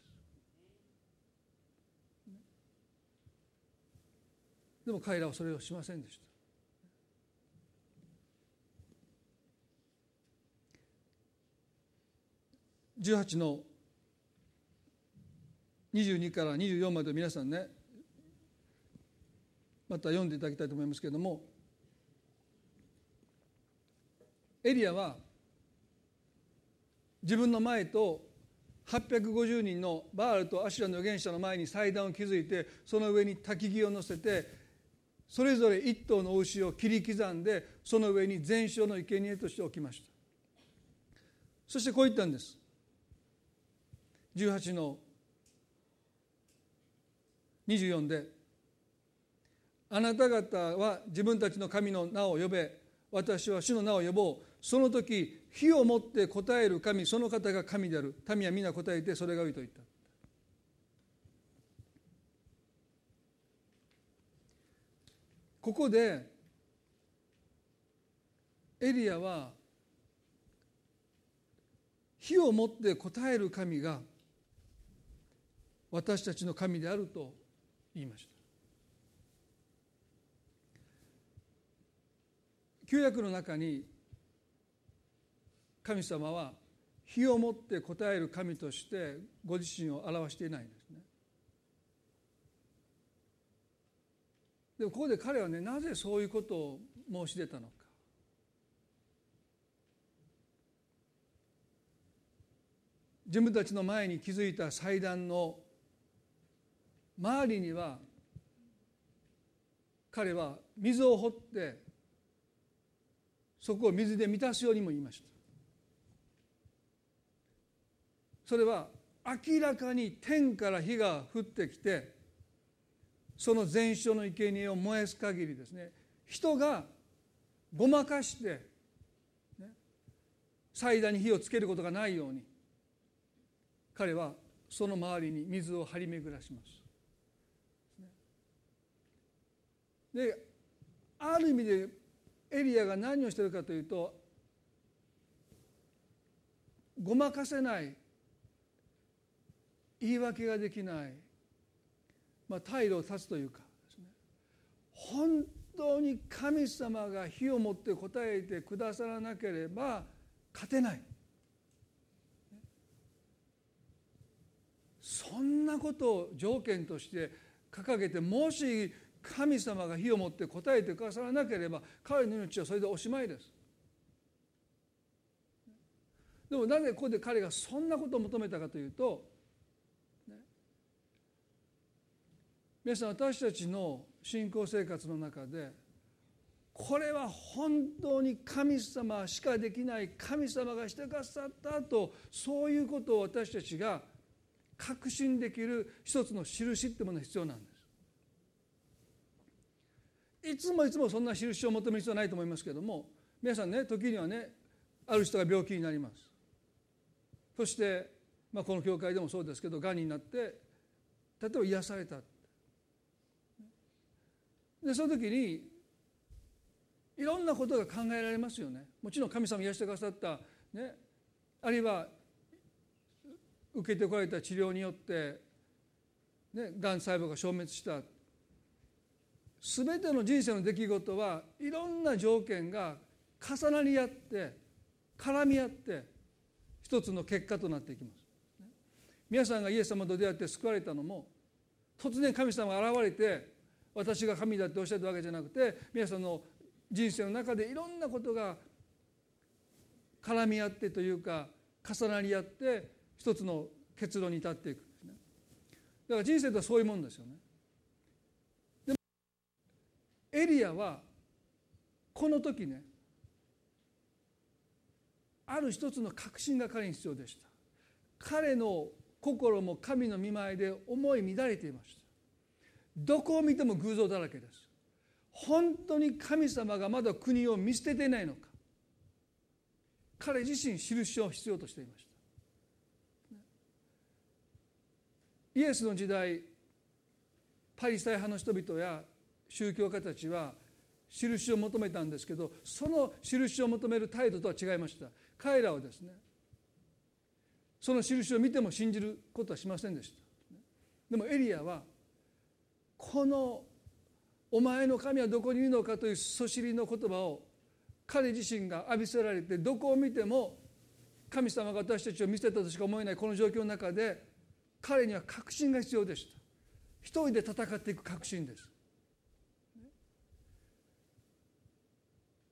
でも彼らはそれをしませんでした。18の22から24まで皆さんねまた読んでいただきたいと思いますけれどもエリアは自分の前と850人のバールとアシュラの預言者の前に祭壇を築いてその上に焚き木を乗せてそれぞれ一頭の牛を切り刻んでその上に全焼の生贄として置きました。そしてこう言ったんです。18の24で「あなた方は自分たちの神の名を呼べ。私は主の名を呼ぼう。その時火をもって答える神その方が神である。民は皆答えてそれが良いと言った」ここでエリアは火をもって答える神が私たちの神であると言いました。旧約の中に神様は火をもって答える神としてご自身を表していないんですね。でもここで彼はねなぜそういうことを申し出たのか。自分たちの前に築いた祭壇の周りには彼は水を掘ってそこを水で満たすようにも言いました。それは明らかに天から火が降ってきてその全焼の生贄を燃やす限りですね。人がごまかして、ね、祭壇に火をつけることがないように彼はその周りに水を張り巡らします。である意味でエリアが何をしてるかというとごまかせない言い訳ができない、まあ、退路を断つというかね本当に神様が火を持って答えてくださらなければ勝てない。そんなことを条件として掲げてもし神様が火を持って答えてくださらなければ彼の命はそれでおしまいですでもなぜここで彼がそんなことを求めたかというと、ね、皆さん私たちの信仰生活の中でこれは本当に神様しかできない神様がしてくださったとそういうことを私たちが確信できる一つの印ってものが必要なんです。いつもいつもそんな印を求める必要はないと思いますけれども皆さんね時にはねある人が病気になります。そしてまあ、この教会でもそうですけどがんになって例えば癒された。でその時にいろんなことが考えられますよね。もちろん神様癒してくださった、ね、あるいは受けてこられた治療によって、ね、がん細胞が消滅した。全ての人生の出来事はいろんな条件が重なり合って絡み合って一つの結果となっていきます。皆さんがイエス様と出会って救われたのも突然神様が現れて私が神だっておっしゃったわけじゃなくて皆さんの人生の中でいろんなことが絡み合ってというか重なり合って一つの結論に至っていくだから人生とはそういうもんですよねでもエリアはこの時ねある一つの確信が彼に必要でした。彼の心も神の見舞いで思い乱れていました。どこを見ても偶像だらけです。本当に神様がまだ国を見捨てていないのか。彼自身印を必要としていました。イエスの時代パリサイ派の人々や宗教家たちは印を求めたんですけどその印を求める態度とは違いました。彼らはですねその印を見ても信じることはしませんでした。でもエリアはこのお前の神はどこにいるのかというそしりの言葉を彼自身が浴びせられてどこを見ても神様が私たちを見せたとしか思えないこの状況の中で彼には確信が必要でした。一人で戦っていく確信です。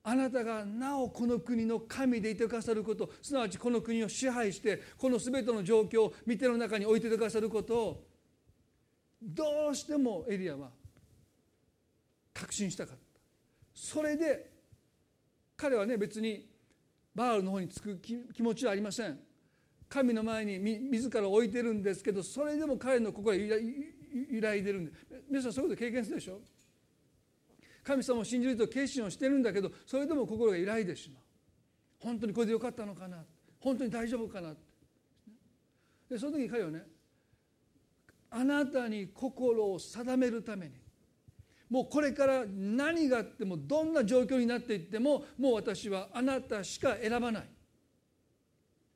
あなたがなおこの国の神でいてくださることすなわちこの国を支配してこの全ての状況を見ての中に置いてくださることをどうしてもエリアは確信したかった。それで彼はね別にバールの方につく気持ちはありません。神の前に自ら置いてるんですけどそれでも彼の心が揺らいでるんで。皆さんそういうこと経験するでしょ？神様を信じると決心をしてるんだけどそれでも心が揺らいでしまう。本当にこれでよかったのかな。本当に大丈夫かな。でその時彼はねあなたに心を定めるためにもうこれから何があってもどんな状況になっていってももう私はあなたしか選ばない。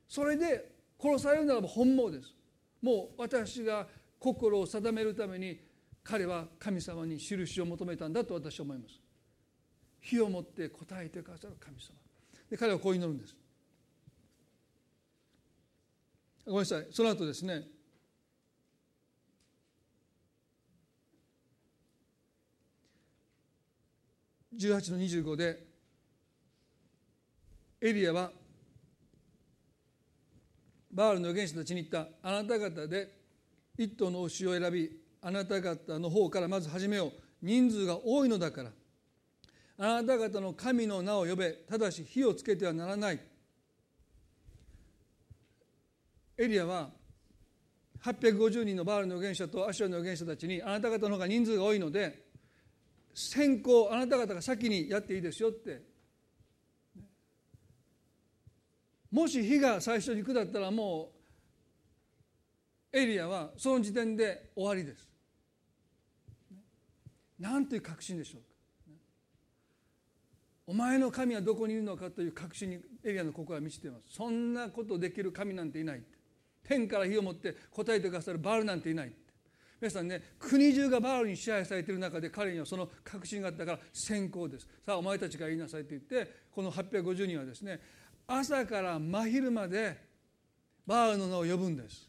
それで殺されるならば本望です。もう私が心を定めるために彼は神様に印を求めたんだと私は思います。火を持って答えてくださる神様。で彼はこう祈るんです。ごめんなさい。その後ですね。18の25でエリアはバールの預言者たちに言ったあなた方で一頭の牛を選びあなた方の方からまず始めよう。人数が多いのだから。あなた方の神の名を呼べ。ただし火をつけてはならない。エリアは850人のバールの預言者とアシュラの預言者たちにあなた方の方が人数が多いので先行あなた方が先にやっていいですよって。もし火が最初に下ったらもうエリアはその時点で終わりです。なんという確信でしょうか？お前の神はどこにいるのかという確信にエリアの心は満ちています。そんなことできる神なんていない天から火を持って答えてくださるバールなんていない皆さんね国中がバールに支配されている中で彼にはその確信があったから先行です。さあお前たちが言いなさいと言ってこの850人はですね朝から真昼までバールの名を呼ぶんです。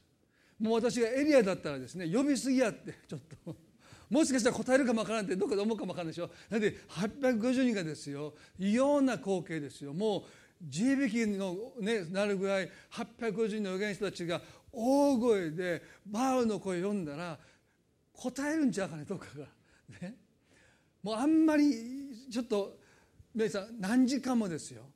もう私がエリアだったらですね呼びすぎやってちょっと。もしかしたら答えるかもわからんってどっかで思うかもわからんでしょ？だって850人がですよ異様な光景ですよもう地響きの、ね、なるぐらい850人の預言者たちが大声でバールの声を読んだら答えるんちゃうかねどっかが。ね、もうあんまりちょっと皆さん何時間もですよ。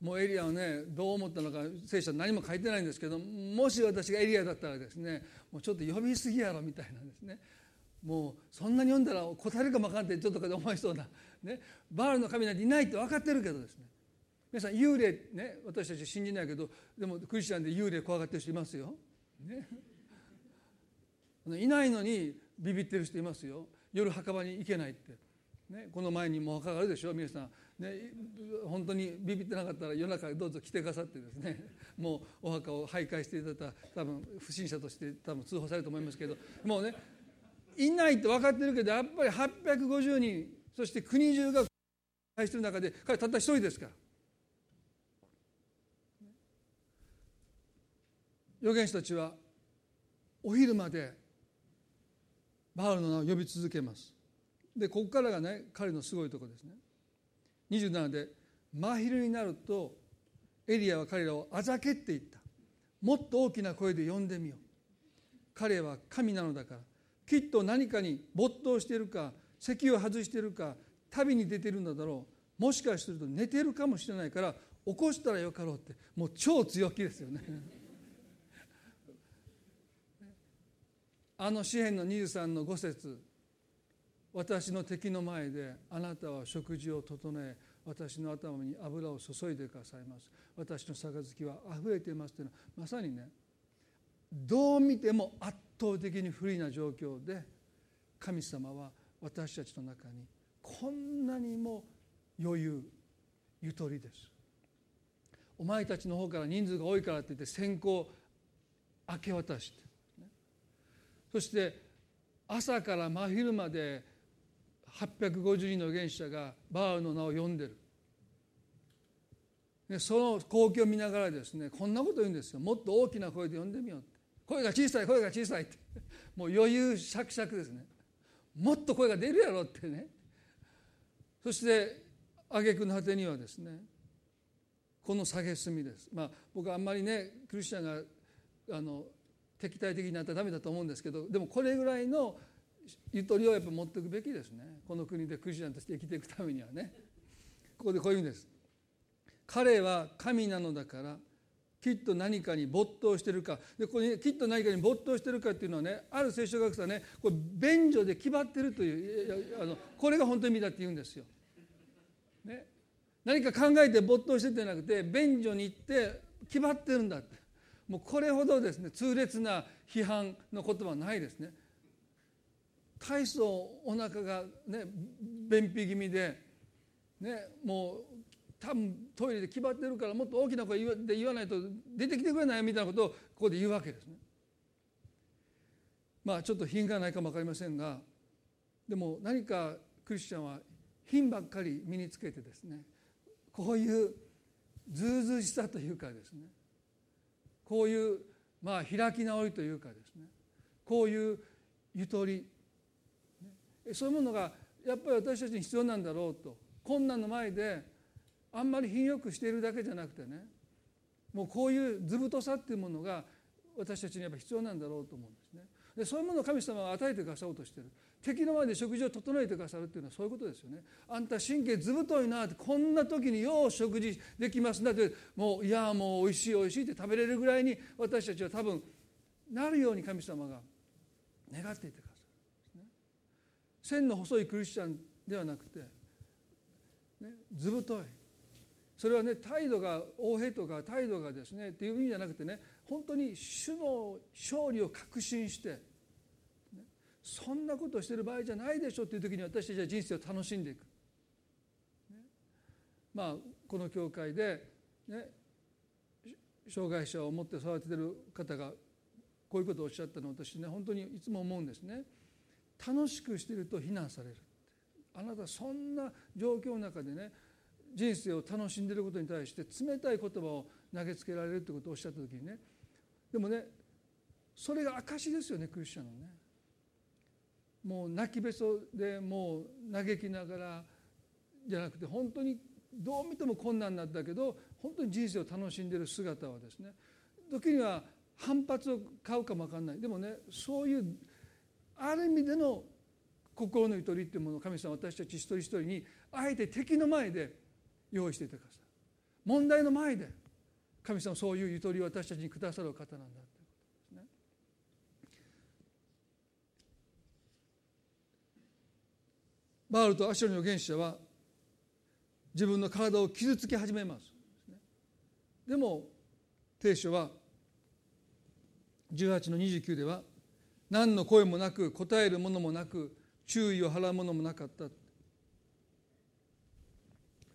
もうエリアはねどう思ったのか聖書は何も書いてないんですけどもし私がエリアだったらですねもうちょっと呼びすぎやろみたいなんですね。もうそんなに読んだら答えるかも分かんないちょっとかで思いそうな、ね、バールの神なんていないって分かってるけどですね。皆さん幽霊ね私たち信じないけどでもクリスチャンで幽霊怖がってる人いますよ、ね、いないのにビビってる人いますよ。夜墓場に行けないって、ね、この前にも墓があるでしょ皆さん、ね、本当にビビってなかったら夜中どうぞ来てくださってですね もうお墓を徘徊していただいたら多分不審者として多分通報されると思いますけどもうねいないって分かってるけどやっぱり850人そして国中が対してる中で彼たった一人ですから。預言者たちはお昼までバールの名を呼び続けます。でここからがね彼のすごいところですね。27で真昼になるとエリアは彼らをあざけっていった。もっと大きな声で呼んでみよう。彼は神なのだからきっと何かに没頭しているか席を外しているか旅に出てるのだろう。もしかすると寝てるかもしれないから起こしたらよかろうって。もう超強気ですよね。あの詩篇の23の5節。私の敵の前であなたは食事を整え私の頭に油を注いでくださいます。私の杯はあふれていますというのはまさにねどう見ても圧倒的に不利な状況で神様は私たちの中にこんなにも余裕ゆとりです。お前たちの方から人数が多いからって言って先行明け渡してそして朝から真昼まで850人の原始者がバールの名を呼んでる。でその光景を見ながらですねこんなこと言うんですよ。もっと大きな声で呼んでみようって。声が小さい声が小さいって。もう余裕しゃくしゃくですね。もっと声が出るやろってね。そして挙句の果てにはですねこの蔑みです。まあ僕はあんまりねクリスチャンがあの敵対的になったらダメだと思うんですけどでもこれぐらいのゆとりをやっぱ持っていくべきですね。この国でクリスチャンとして生きていくためにはね。ここでこういうんです。彼は神なのだからきっと何かに没頭してるか。でここにきっと何かに没頭してるかっていうのはねある聖書学者ねこれ便所で決まってるというあのこれが本当に意味だって言うんですよ。ね、何か考えて没頭してるんじゃなくて便所に行って決まってるんだって。もうこれほどですね痛烈な批判の言葉はないですね。大層お腹がね便秘気味でねもう多分トイレで決まってるからもっと大きな声で言わないと出てきてくれないみたいなことをここで言うわけですね。まあちょっと品がないかも分かりませんがでも何かクリスチャンは品ばっかり身につけてですねこういうずうずうしさというかですねこういうまあ開き直りというかですねこういうゆとりそういうものがやっぱり私たちに必要なんだろうと。困難の前であんまり品よくしているだけじゃなくてねもうこういう図太さっていうものが私たちにやっぱ必要なんだろうと思うんですね。でそういうものを神様が与えてくださろうとしてる。敵の前で食事を整えてくださるっていうのはそういうことですよね。あんた神経ずぶといなってこんな時によう食事できますんだってもういやもうおいしいおいしいって食べれるぐらいに私たちは多分なるように神様が願っていてくださる、線の細いクリスチャンではなくて、ね、ずぶといそれはね態度が横兵とか態度がですねっていう意味じゃなくてね本当に主の勝利を確信してそんなことしてる場合じゃないでしょっていう時に私たちは人生を楽しんでいく。ね、まあこの教会で、ね、障害者を持って育ててる方がこういうことをおっしゃったの私ね本当にいつも思うんですね。楽しくしてると非難される。あなたそんな状況の中でね人生を楽しんでいることに対して冷たい言葉を投げつけられるってことをおっしゃった時にねでもねそれが証ですよねクリスチャンのね。もう泣きべそでもう嘆きながらじゃなくて本当にどう見ても困難なんだけど本当に人生を楽しんでいる姿はですね時には反発を買うかも分かんないでもねそういうある意味での心のゆとりっていうものを神様私たち一人一人にあえて敵の前で用意していてください問題の前で神様そういうゆとりを私たちにくださる方なんだバールとアシュロの原始者は自分の体を傷つけ始めます。でも聖書は18の29では何の声もなく答えるものもなく注意を払うものもなかった。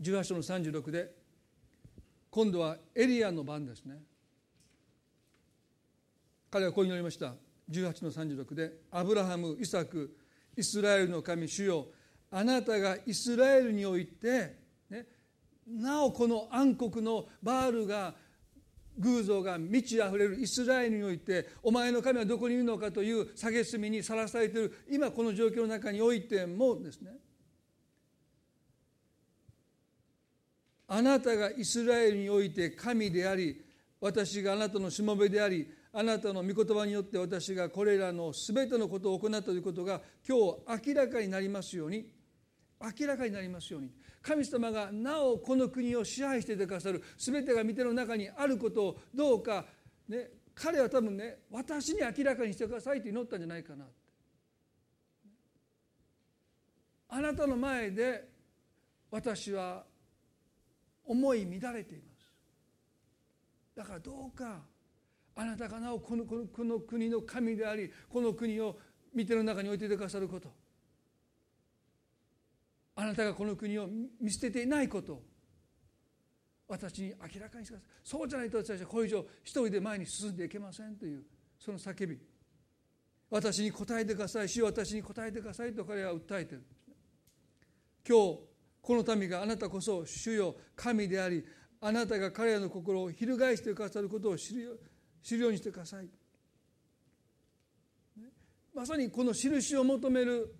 18の36で今度はエリアの番ですね。彼はこう祈りました。18の36でアブラハムイサクイスラエルの神主よあなたがイスラエルにおいて、ね、なおこの暗黒のバールが偶像が満ち溢れるイスラエルにおいてお前の神はどこにいるのかという蔑みにさらされている今この状況の中においてもですね。あなたがイスラエルにおいて神であり私があなたのしもべでありあなたの御言葉によって私がこれらの全てのことを行ったということが今日明らかになりますように。明らかになりますように。神様がなおこの国を支配してくださる全てが御手の中にあることをどうか、ね、彼は多分ね私に明らかにしてくださいと祈ったんじゃないかなあなたの前で私は思い乱れています。だからどうかあなたがなおこのこの国の神でありこの国を御手の中に置いててくださること。あなたがこの国を見捨てていないことを私に明らかにしてください。そうじゃないと私たちはこれ以上一人で前に進んでいけませんというその叫び。私に答えてください。主よ私に答えてくださいと彼は訴えている。今日この民があなたこそ主よ神でありあなたが彼らの心を翻してくださることを知る知るようにしてください。まさにこの印を求める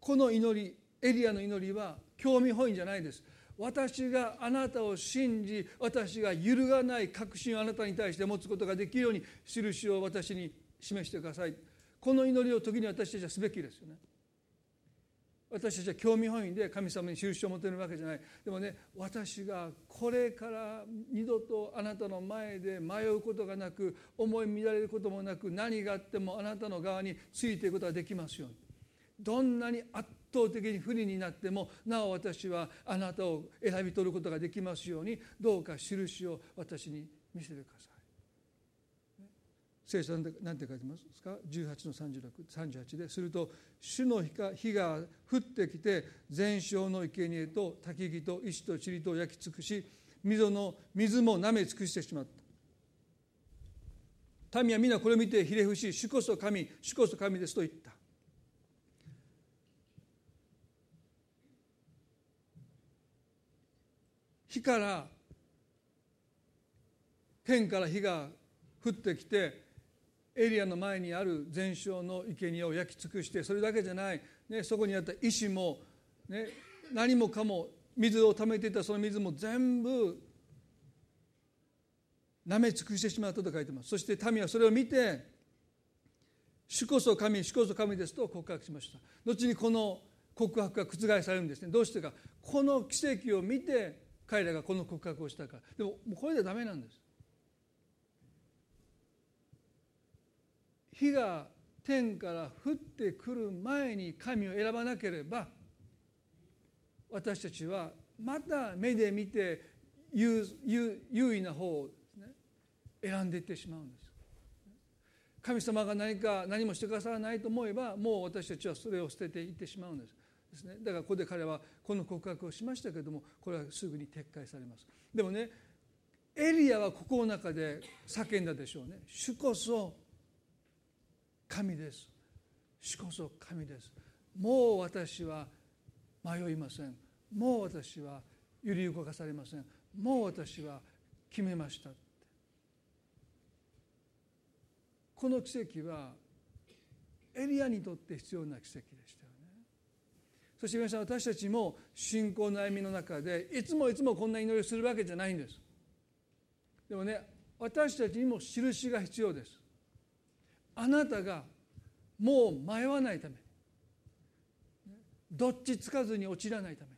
この祈りエリアの祈りは興味本位じゃないです。私があなたを信じ私が揺るがない確信をあなたに対して持つことができるように印を私に示してください。この祈りを時に私たちはすべきですよね。私たちは興味本位で神様に印を持てるわけじゃない。でもね私がこれから二度とあなたの前で迷うことがなく思い乱れることもなく何があってもあなたの側についていくことができますように。どんなに圧倒的に不利になってもなお私はあなたを選び取ることができますようにどうか印を私に見せてください。聖書なんて書いてますか？18の3638ですると主の火が降ってきて全焼の生贄と焚き木と石と塵と焼き尽くし溝の水も舐め尽くしてしまった。民は皆これを見てひれ伏し主こそ神主こそ神ですと言った。火から天から火が降ってきてエリアの前にある全焼の生贄を焼き尽くしてそれだけじゃない、ね、そこにあった石も、ね、何もかも水を溜めていたその水も全部舐め尽くしてしまったと書いてます。そして民はそれを見て主こそ神主こそ神ですと告白しました。後にこの告白が覆されるんですね。どうしてか。この奇跡を見て彼らがこの告白をしたか。でもこれではダメなんです。火が天から降ってくる前に神を選ばなければ私たちはまた目で見て優位な方を、ね、選んでいってしまうんです。神様が何か何もしてくださらないと思えばもう私たちはそれを捨てていってしまうんです。ですね。だからここで彼はこの告白をしましたけどもこれはすぐに撤回されます。でもねエリアはここの中で叫んだでしょうね。主こそ神です。主こそ神です。もう私は迷いません。もう私は揺り動かされません。もう私は決めました。この奇跡はエリアにとって必要な奇跡でした。そして皆さん私たちも信仰の歩みの中でいつもいつもこんな祈りをするわけじゃないんです。でもね私たちにも印が必要です。あなたがもう迷わないためどっちつかずに陥らないため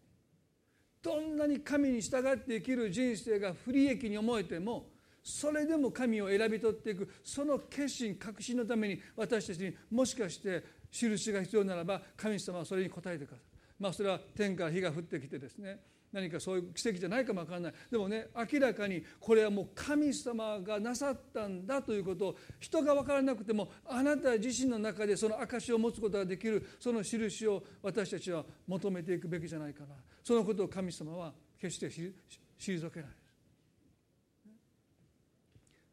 どんなに神に従って生きる人生が不利益に思えてもそれでも神を選び取っていくその決心確信のために私たちにもしかして印が必要ならば神様はそれに応えてください。まあ、それは天から火が降ってきてですね。何かそういう奇跡じゃないかもわからない。でもね明らかにこれはもう神様がなさったんだということを人が分からなくてもあなた自身の中でその証を持つことができるその印を私たちは求めていくべきじゃないかな。そのことを神様は決して退けない。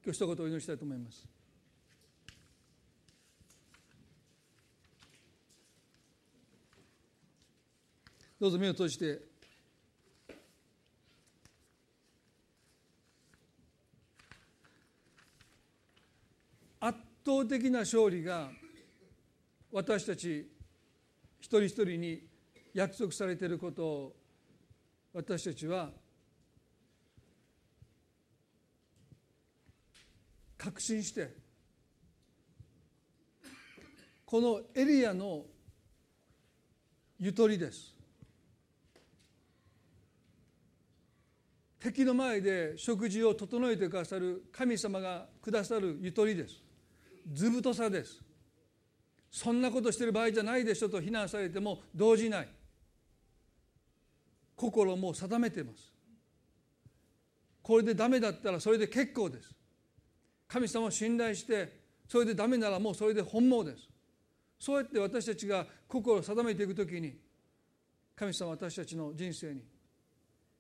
今日一言お祈りしたいと思います。どうぞ目を閉じて。圧倒的な勝利が私たち一人一人に約束されていることを私たちは確信してこのエリアのゆとりです。敵の前で食事を整えてくださる神様がくださるゆとりです。図太さです。そんなことしてる場合じゃないでしょと非難されても動じない。心も定めています。これでダメだったらそれで結構です。神様を信頼してそれでダメならもうそれで本望です。そうやって私たちが心を定めていくときに神様は私たちの人生に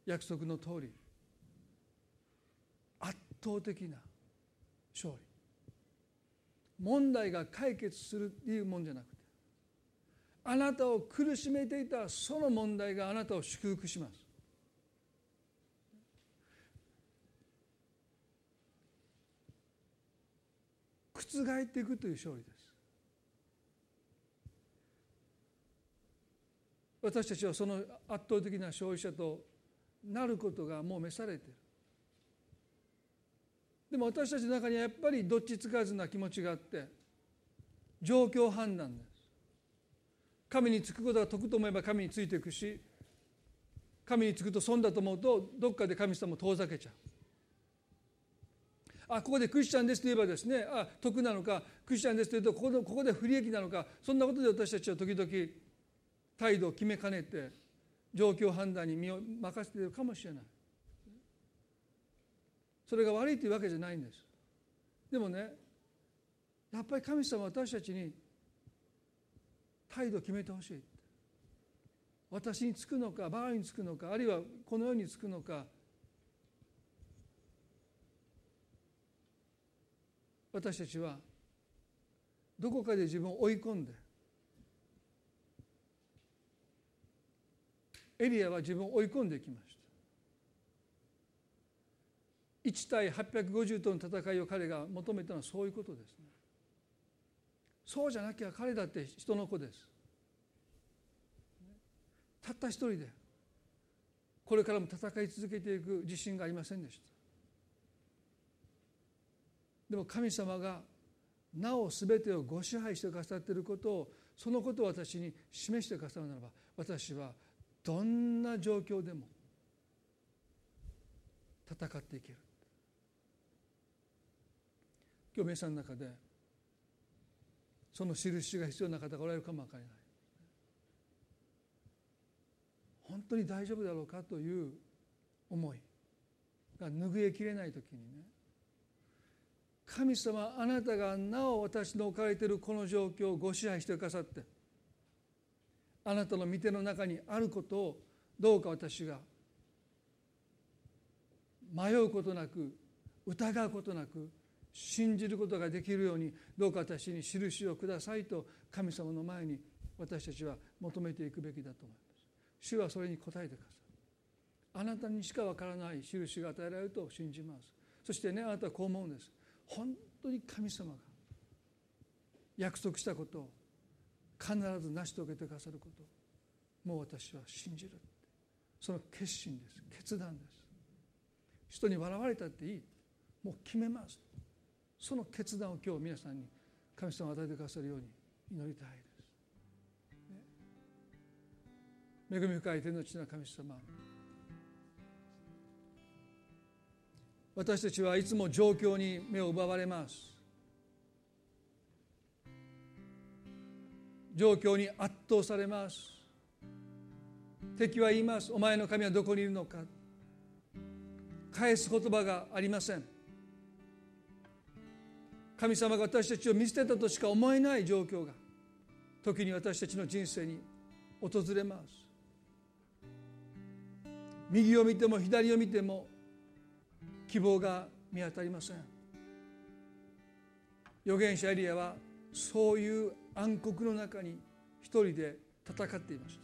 約束の通り倒的な勝利。問題が解決するっていうもんじゃなくてあなたを苦しめていたその問題があなたを祝福します。覆っていくという勝利です。私たちはその圧倒的な勝利者となることがもう召されている。でも私たちの中にはやっぱりどっちつかずな気持ちがあって状況判断です。神につくことが得と思えば神についていくし神につくと損だと思うとどっかで神様を遠ざけちゃう。あここでクリスチャンですと言えばですねあ得なのかクリスチャンですと言うとここでここで不利益なのかそんなことで私たちは時々態度を決めかねて状況判断に身を任せているかもしれない。それが悪いというわけじゃないんです。でもねやっぱり神様は私たちに態度を決めてほしい。私につくのかバーにつくのかあるいはこの世につくのか。私たちはどこかで自分を追い込んでエリアは自分を追い込んでいきました。1対850との戦いを彼が求めたのはそういうことですね。そうじゃなきゃ彼だって人の子です。たった一人でこれからも戦い続けていく自信がありませんでした。でも神様がなお全てをご支配してくださっていることをそのことを私に示してくださるならば私はどんな状況でも戦っていける。今日皆さんの中でその印が必要な方がおられるかも分からない。本当に大丈夫だろうかという思いが拭えきれない時にね神様あなたがなお私の置かれているこの状況をご支配してくださってあなたの御手の中にあることをどうか私が迷うことなく疑うことなく信じることができるようにどうか私に印をくださいと神様の前に私たちは求めていくべきだと思います。主はそれに応えてくださいあなたにしかわからない印が与えられると信じます。そしてねあなたはこう思うんです。本当に神様が約束したことを必ず成し遂げてくださることもう私は信じるその決心です。決断です。人に笑われたっていい。もう決めます。その決断を今日皆さんに神様を与えてくださるように祈りたいです、恵み深い天の地の神様。私たちはいつも状況に目を奪われます。状況に圧倒されます。敵は言います。お前の神はどこにいるのか。返す言葉がありません。神様が私たちを見捨てたとしか思えない状況が時に私たちの人生に訪れます。右を見ても左を見ても希望が見当たりません。預言者エリアはそういう暗黒の中に一人で戦っていました。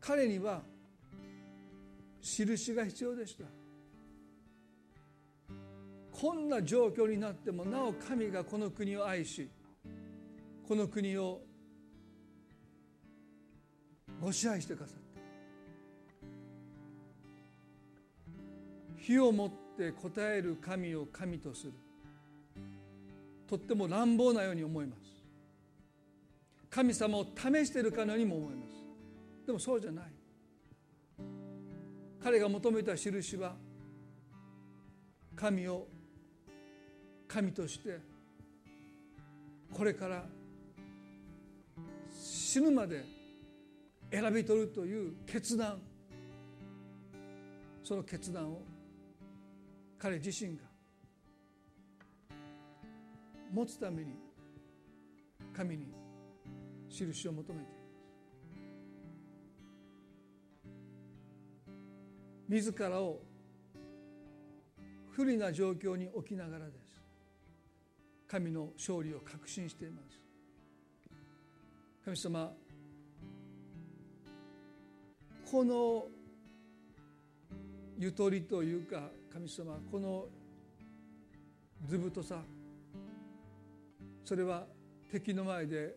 彼には印が必要でした。こんな状況になってもなお神がこの国を愛しこの国をご支配してくださった。火をもって答える神を神とする。とっても乱暴なように思います。神様を試しているかのようにも思います。でもそうじゃない。彼が求めた印は神を神としてこれから死ぬまで選び取るという決断その決断を彼自身が持つために神に印を求めています。自らを不利な状況に置きながらで神の勝利を確信しています。神様このゆとりというか神様この図太さそれは敵の前で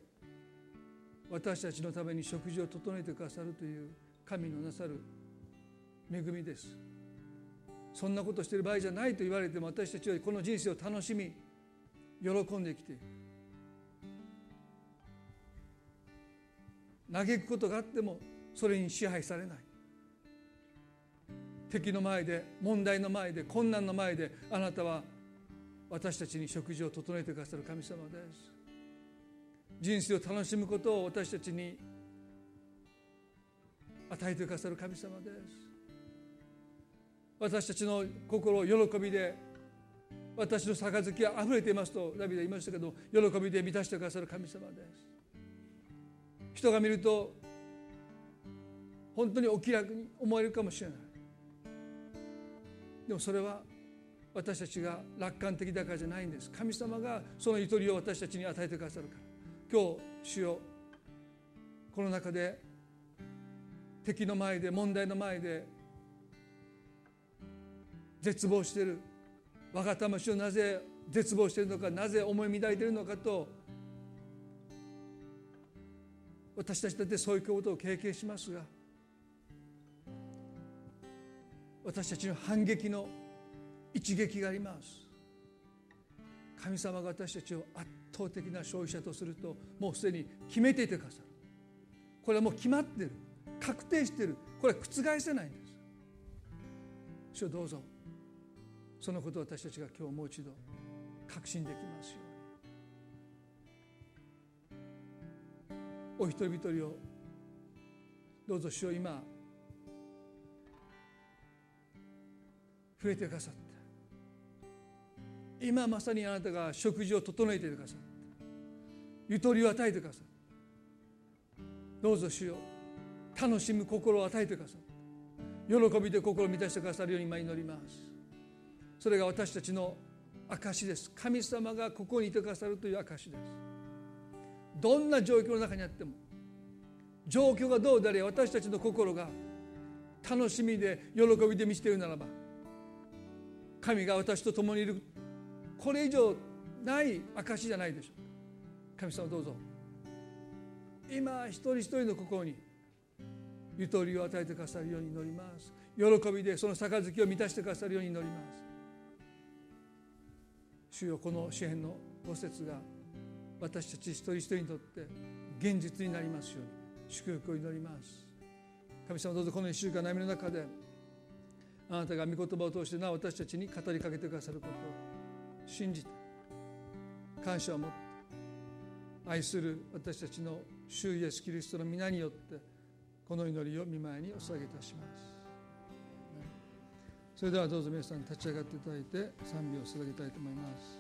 私たちのために食事を整えてくださるという神のなさる恵みです。そんなことしてる場合じゃないと言われても私たちはこの人生を楽しみ喜んできて嘆くことがあってもそれに支配されない。敵の前で問題の前で困難の前であなたは私たちに食事を整えてくださる神様です。人生を楽しむことを私たちに与えてくださる神様です。私たちの心を喜びで私の杯は溢れていますとダビデは言いましたけど喜びで満たしてくださる神様です。人が見ると本当にお気楽に思えるかもしれない。でもそれは私たちが楽観的だからじゃないんです。神様がそのゆとりを私たちに与えてくださるから。今日主よこの中で敵の前で問題の前で絶望している。我が魂をなぜ絶望しているのかなぜ思い抱いているのかと私たちだってそういうことを経験しますが私たちの反撃の一撃があります。神様が私たちを圧倒的な勝利者とするともうすでに決めていてくださる。これはもう決まってる。確定してる。これは覆せないんです。主どうぞ。そのことを私たちが今日もう一度確信できますようにお一人一人をどうぞ主を今増えてくださった今まさにあなたが食事を整えてくださったゆとりを与えてくださったどうぞ主よ楽しむ心を与えてくださった。喜びで心を満たしてくださるように今祈ります。それが私たちの証です。神様がここにいてくださるという証です。どんな状況の中にあっても状況がどうであれ私たちの心が楽しみで喜びで満ちているならば神が私と共にいるこれ以上ない証じゃないでしょう。神様どうぞ。今一人一人の心にゆとりを与えてくださるように祈ります。喜びでその杯を満たしてくださるように祈ります。主よこの詩篇の5節が私たち一人一人にとって現実になりますように祝福を祈ります。神様どうぞこの1週間悩みの中であなたが御言葉を通してなお私たちに語りかけてくださることを信じて感謝を持って愛する私たちの主イエスキリストの皆によってこの祈りを見舞いにお捧げいたします。それではどうぞ皆さん立ち上がっていただいて賛美を捧げたいと思います。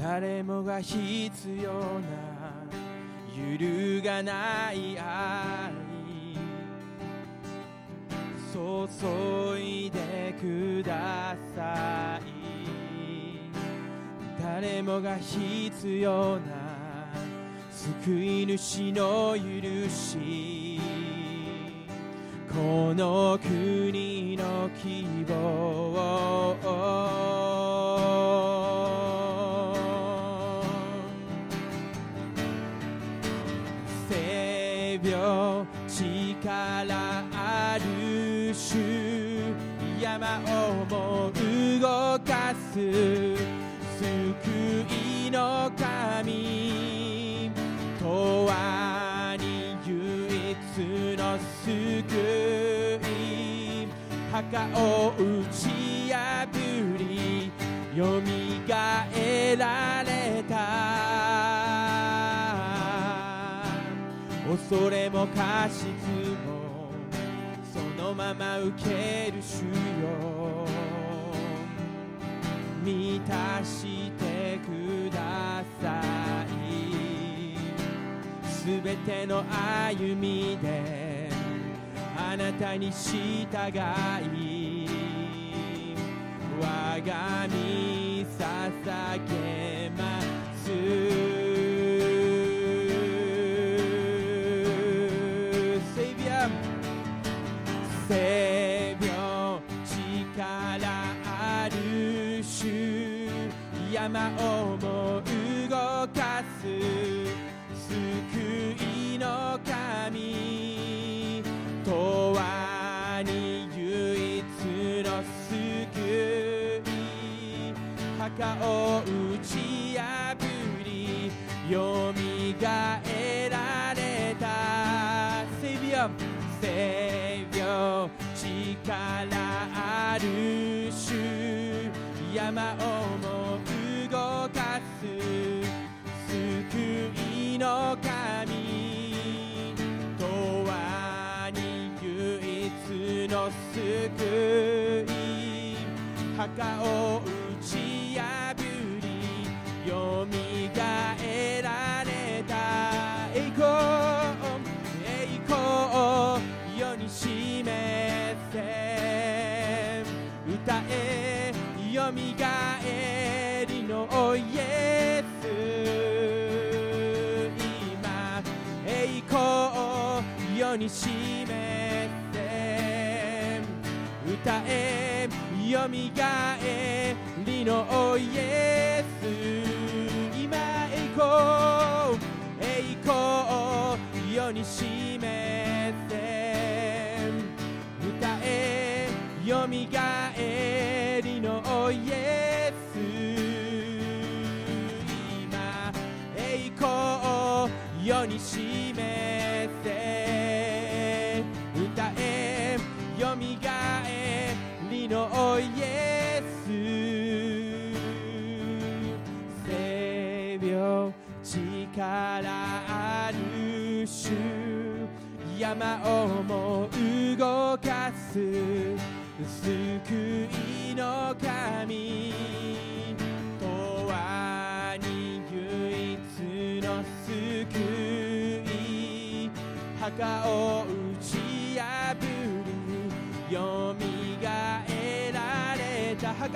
誰もが必要な揺るがない愛。注いでください。誰もが必要な救い主の許し。この国の希望性病力ある主。山をも動かす。墓を打ち破りよ。みがえられた恐れも過失もそのまま受ける主よ満たしてください。すべての歩みであなたに従い我が身捧げます。セイビア性病力ある主山をも動かす。墓を打ち破りよみがえられた。セイビア性病力ある主。山をも動かす救いの神。永遠に唯一の救い。墓をを世に示せ歌えよみがえりのイエス今栄光栄光を世に示せ歌えよみがえりのイエス今栄光を世に示せ力ある主山をも動かす救いの神永遠に唯一の救い墓を打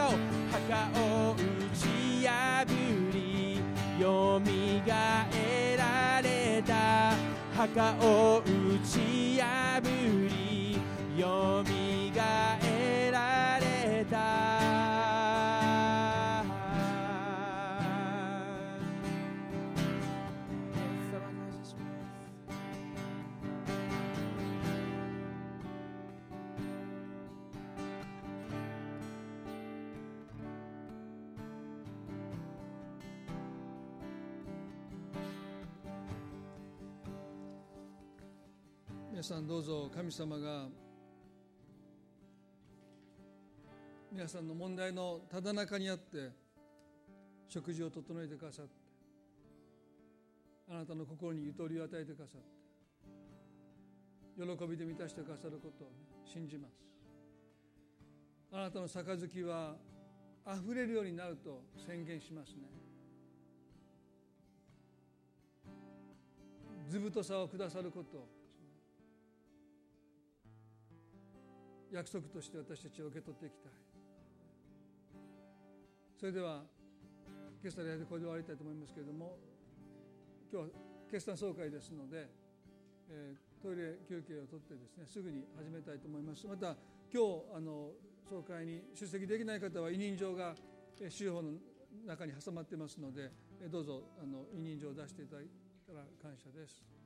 墓を打ち破りよみがえられた。墓を打ち破りよみがえられた。さんどうぞ神様が皆さんの問題のただ中にあって食事を整えてくださってあなたの心にゆとりを与えてくださって喜びで満たしてくださることを、ね、信じます。あなたの杯はあふれるようになると宣言しますね。図太さをくださること約束として私たちは受け取っていきたいそれでは今朝でこれで終わりたいと思いますけれども今日は決算総会ですので、えー、トイレ休憩を取ってですねすぐに始めたいと思いますまた今日あの総会に出席できない方は委任状が司法の中に挟まってますのでどうぞあの委任状を出していただいたら感謝です。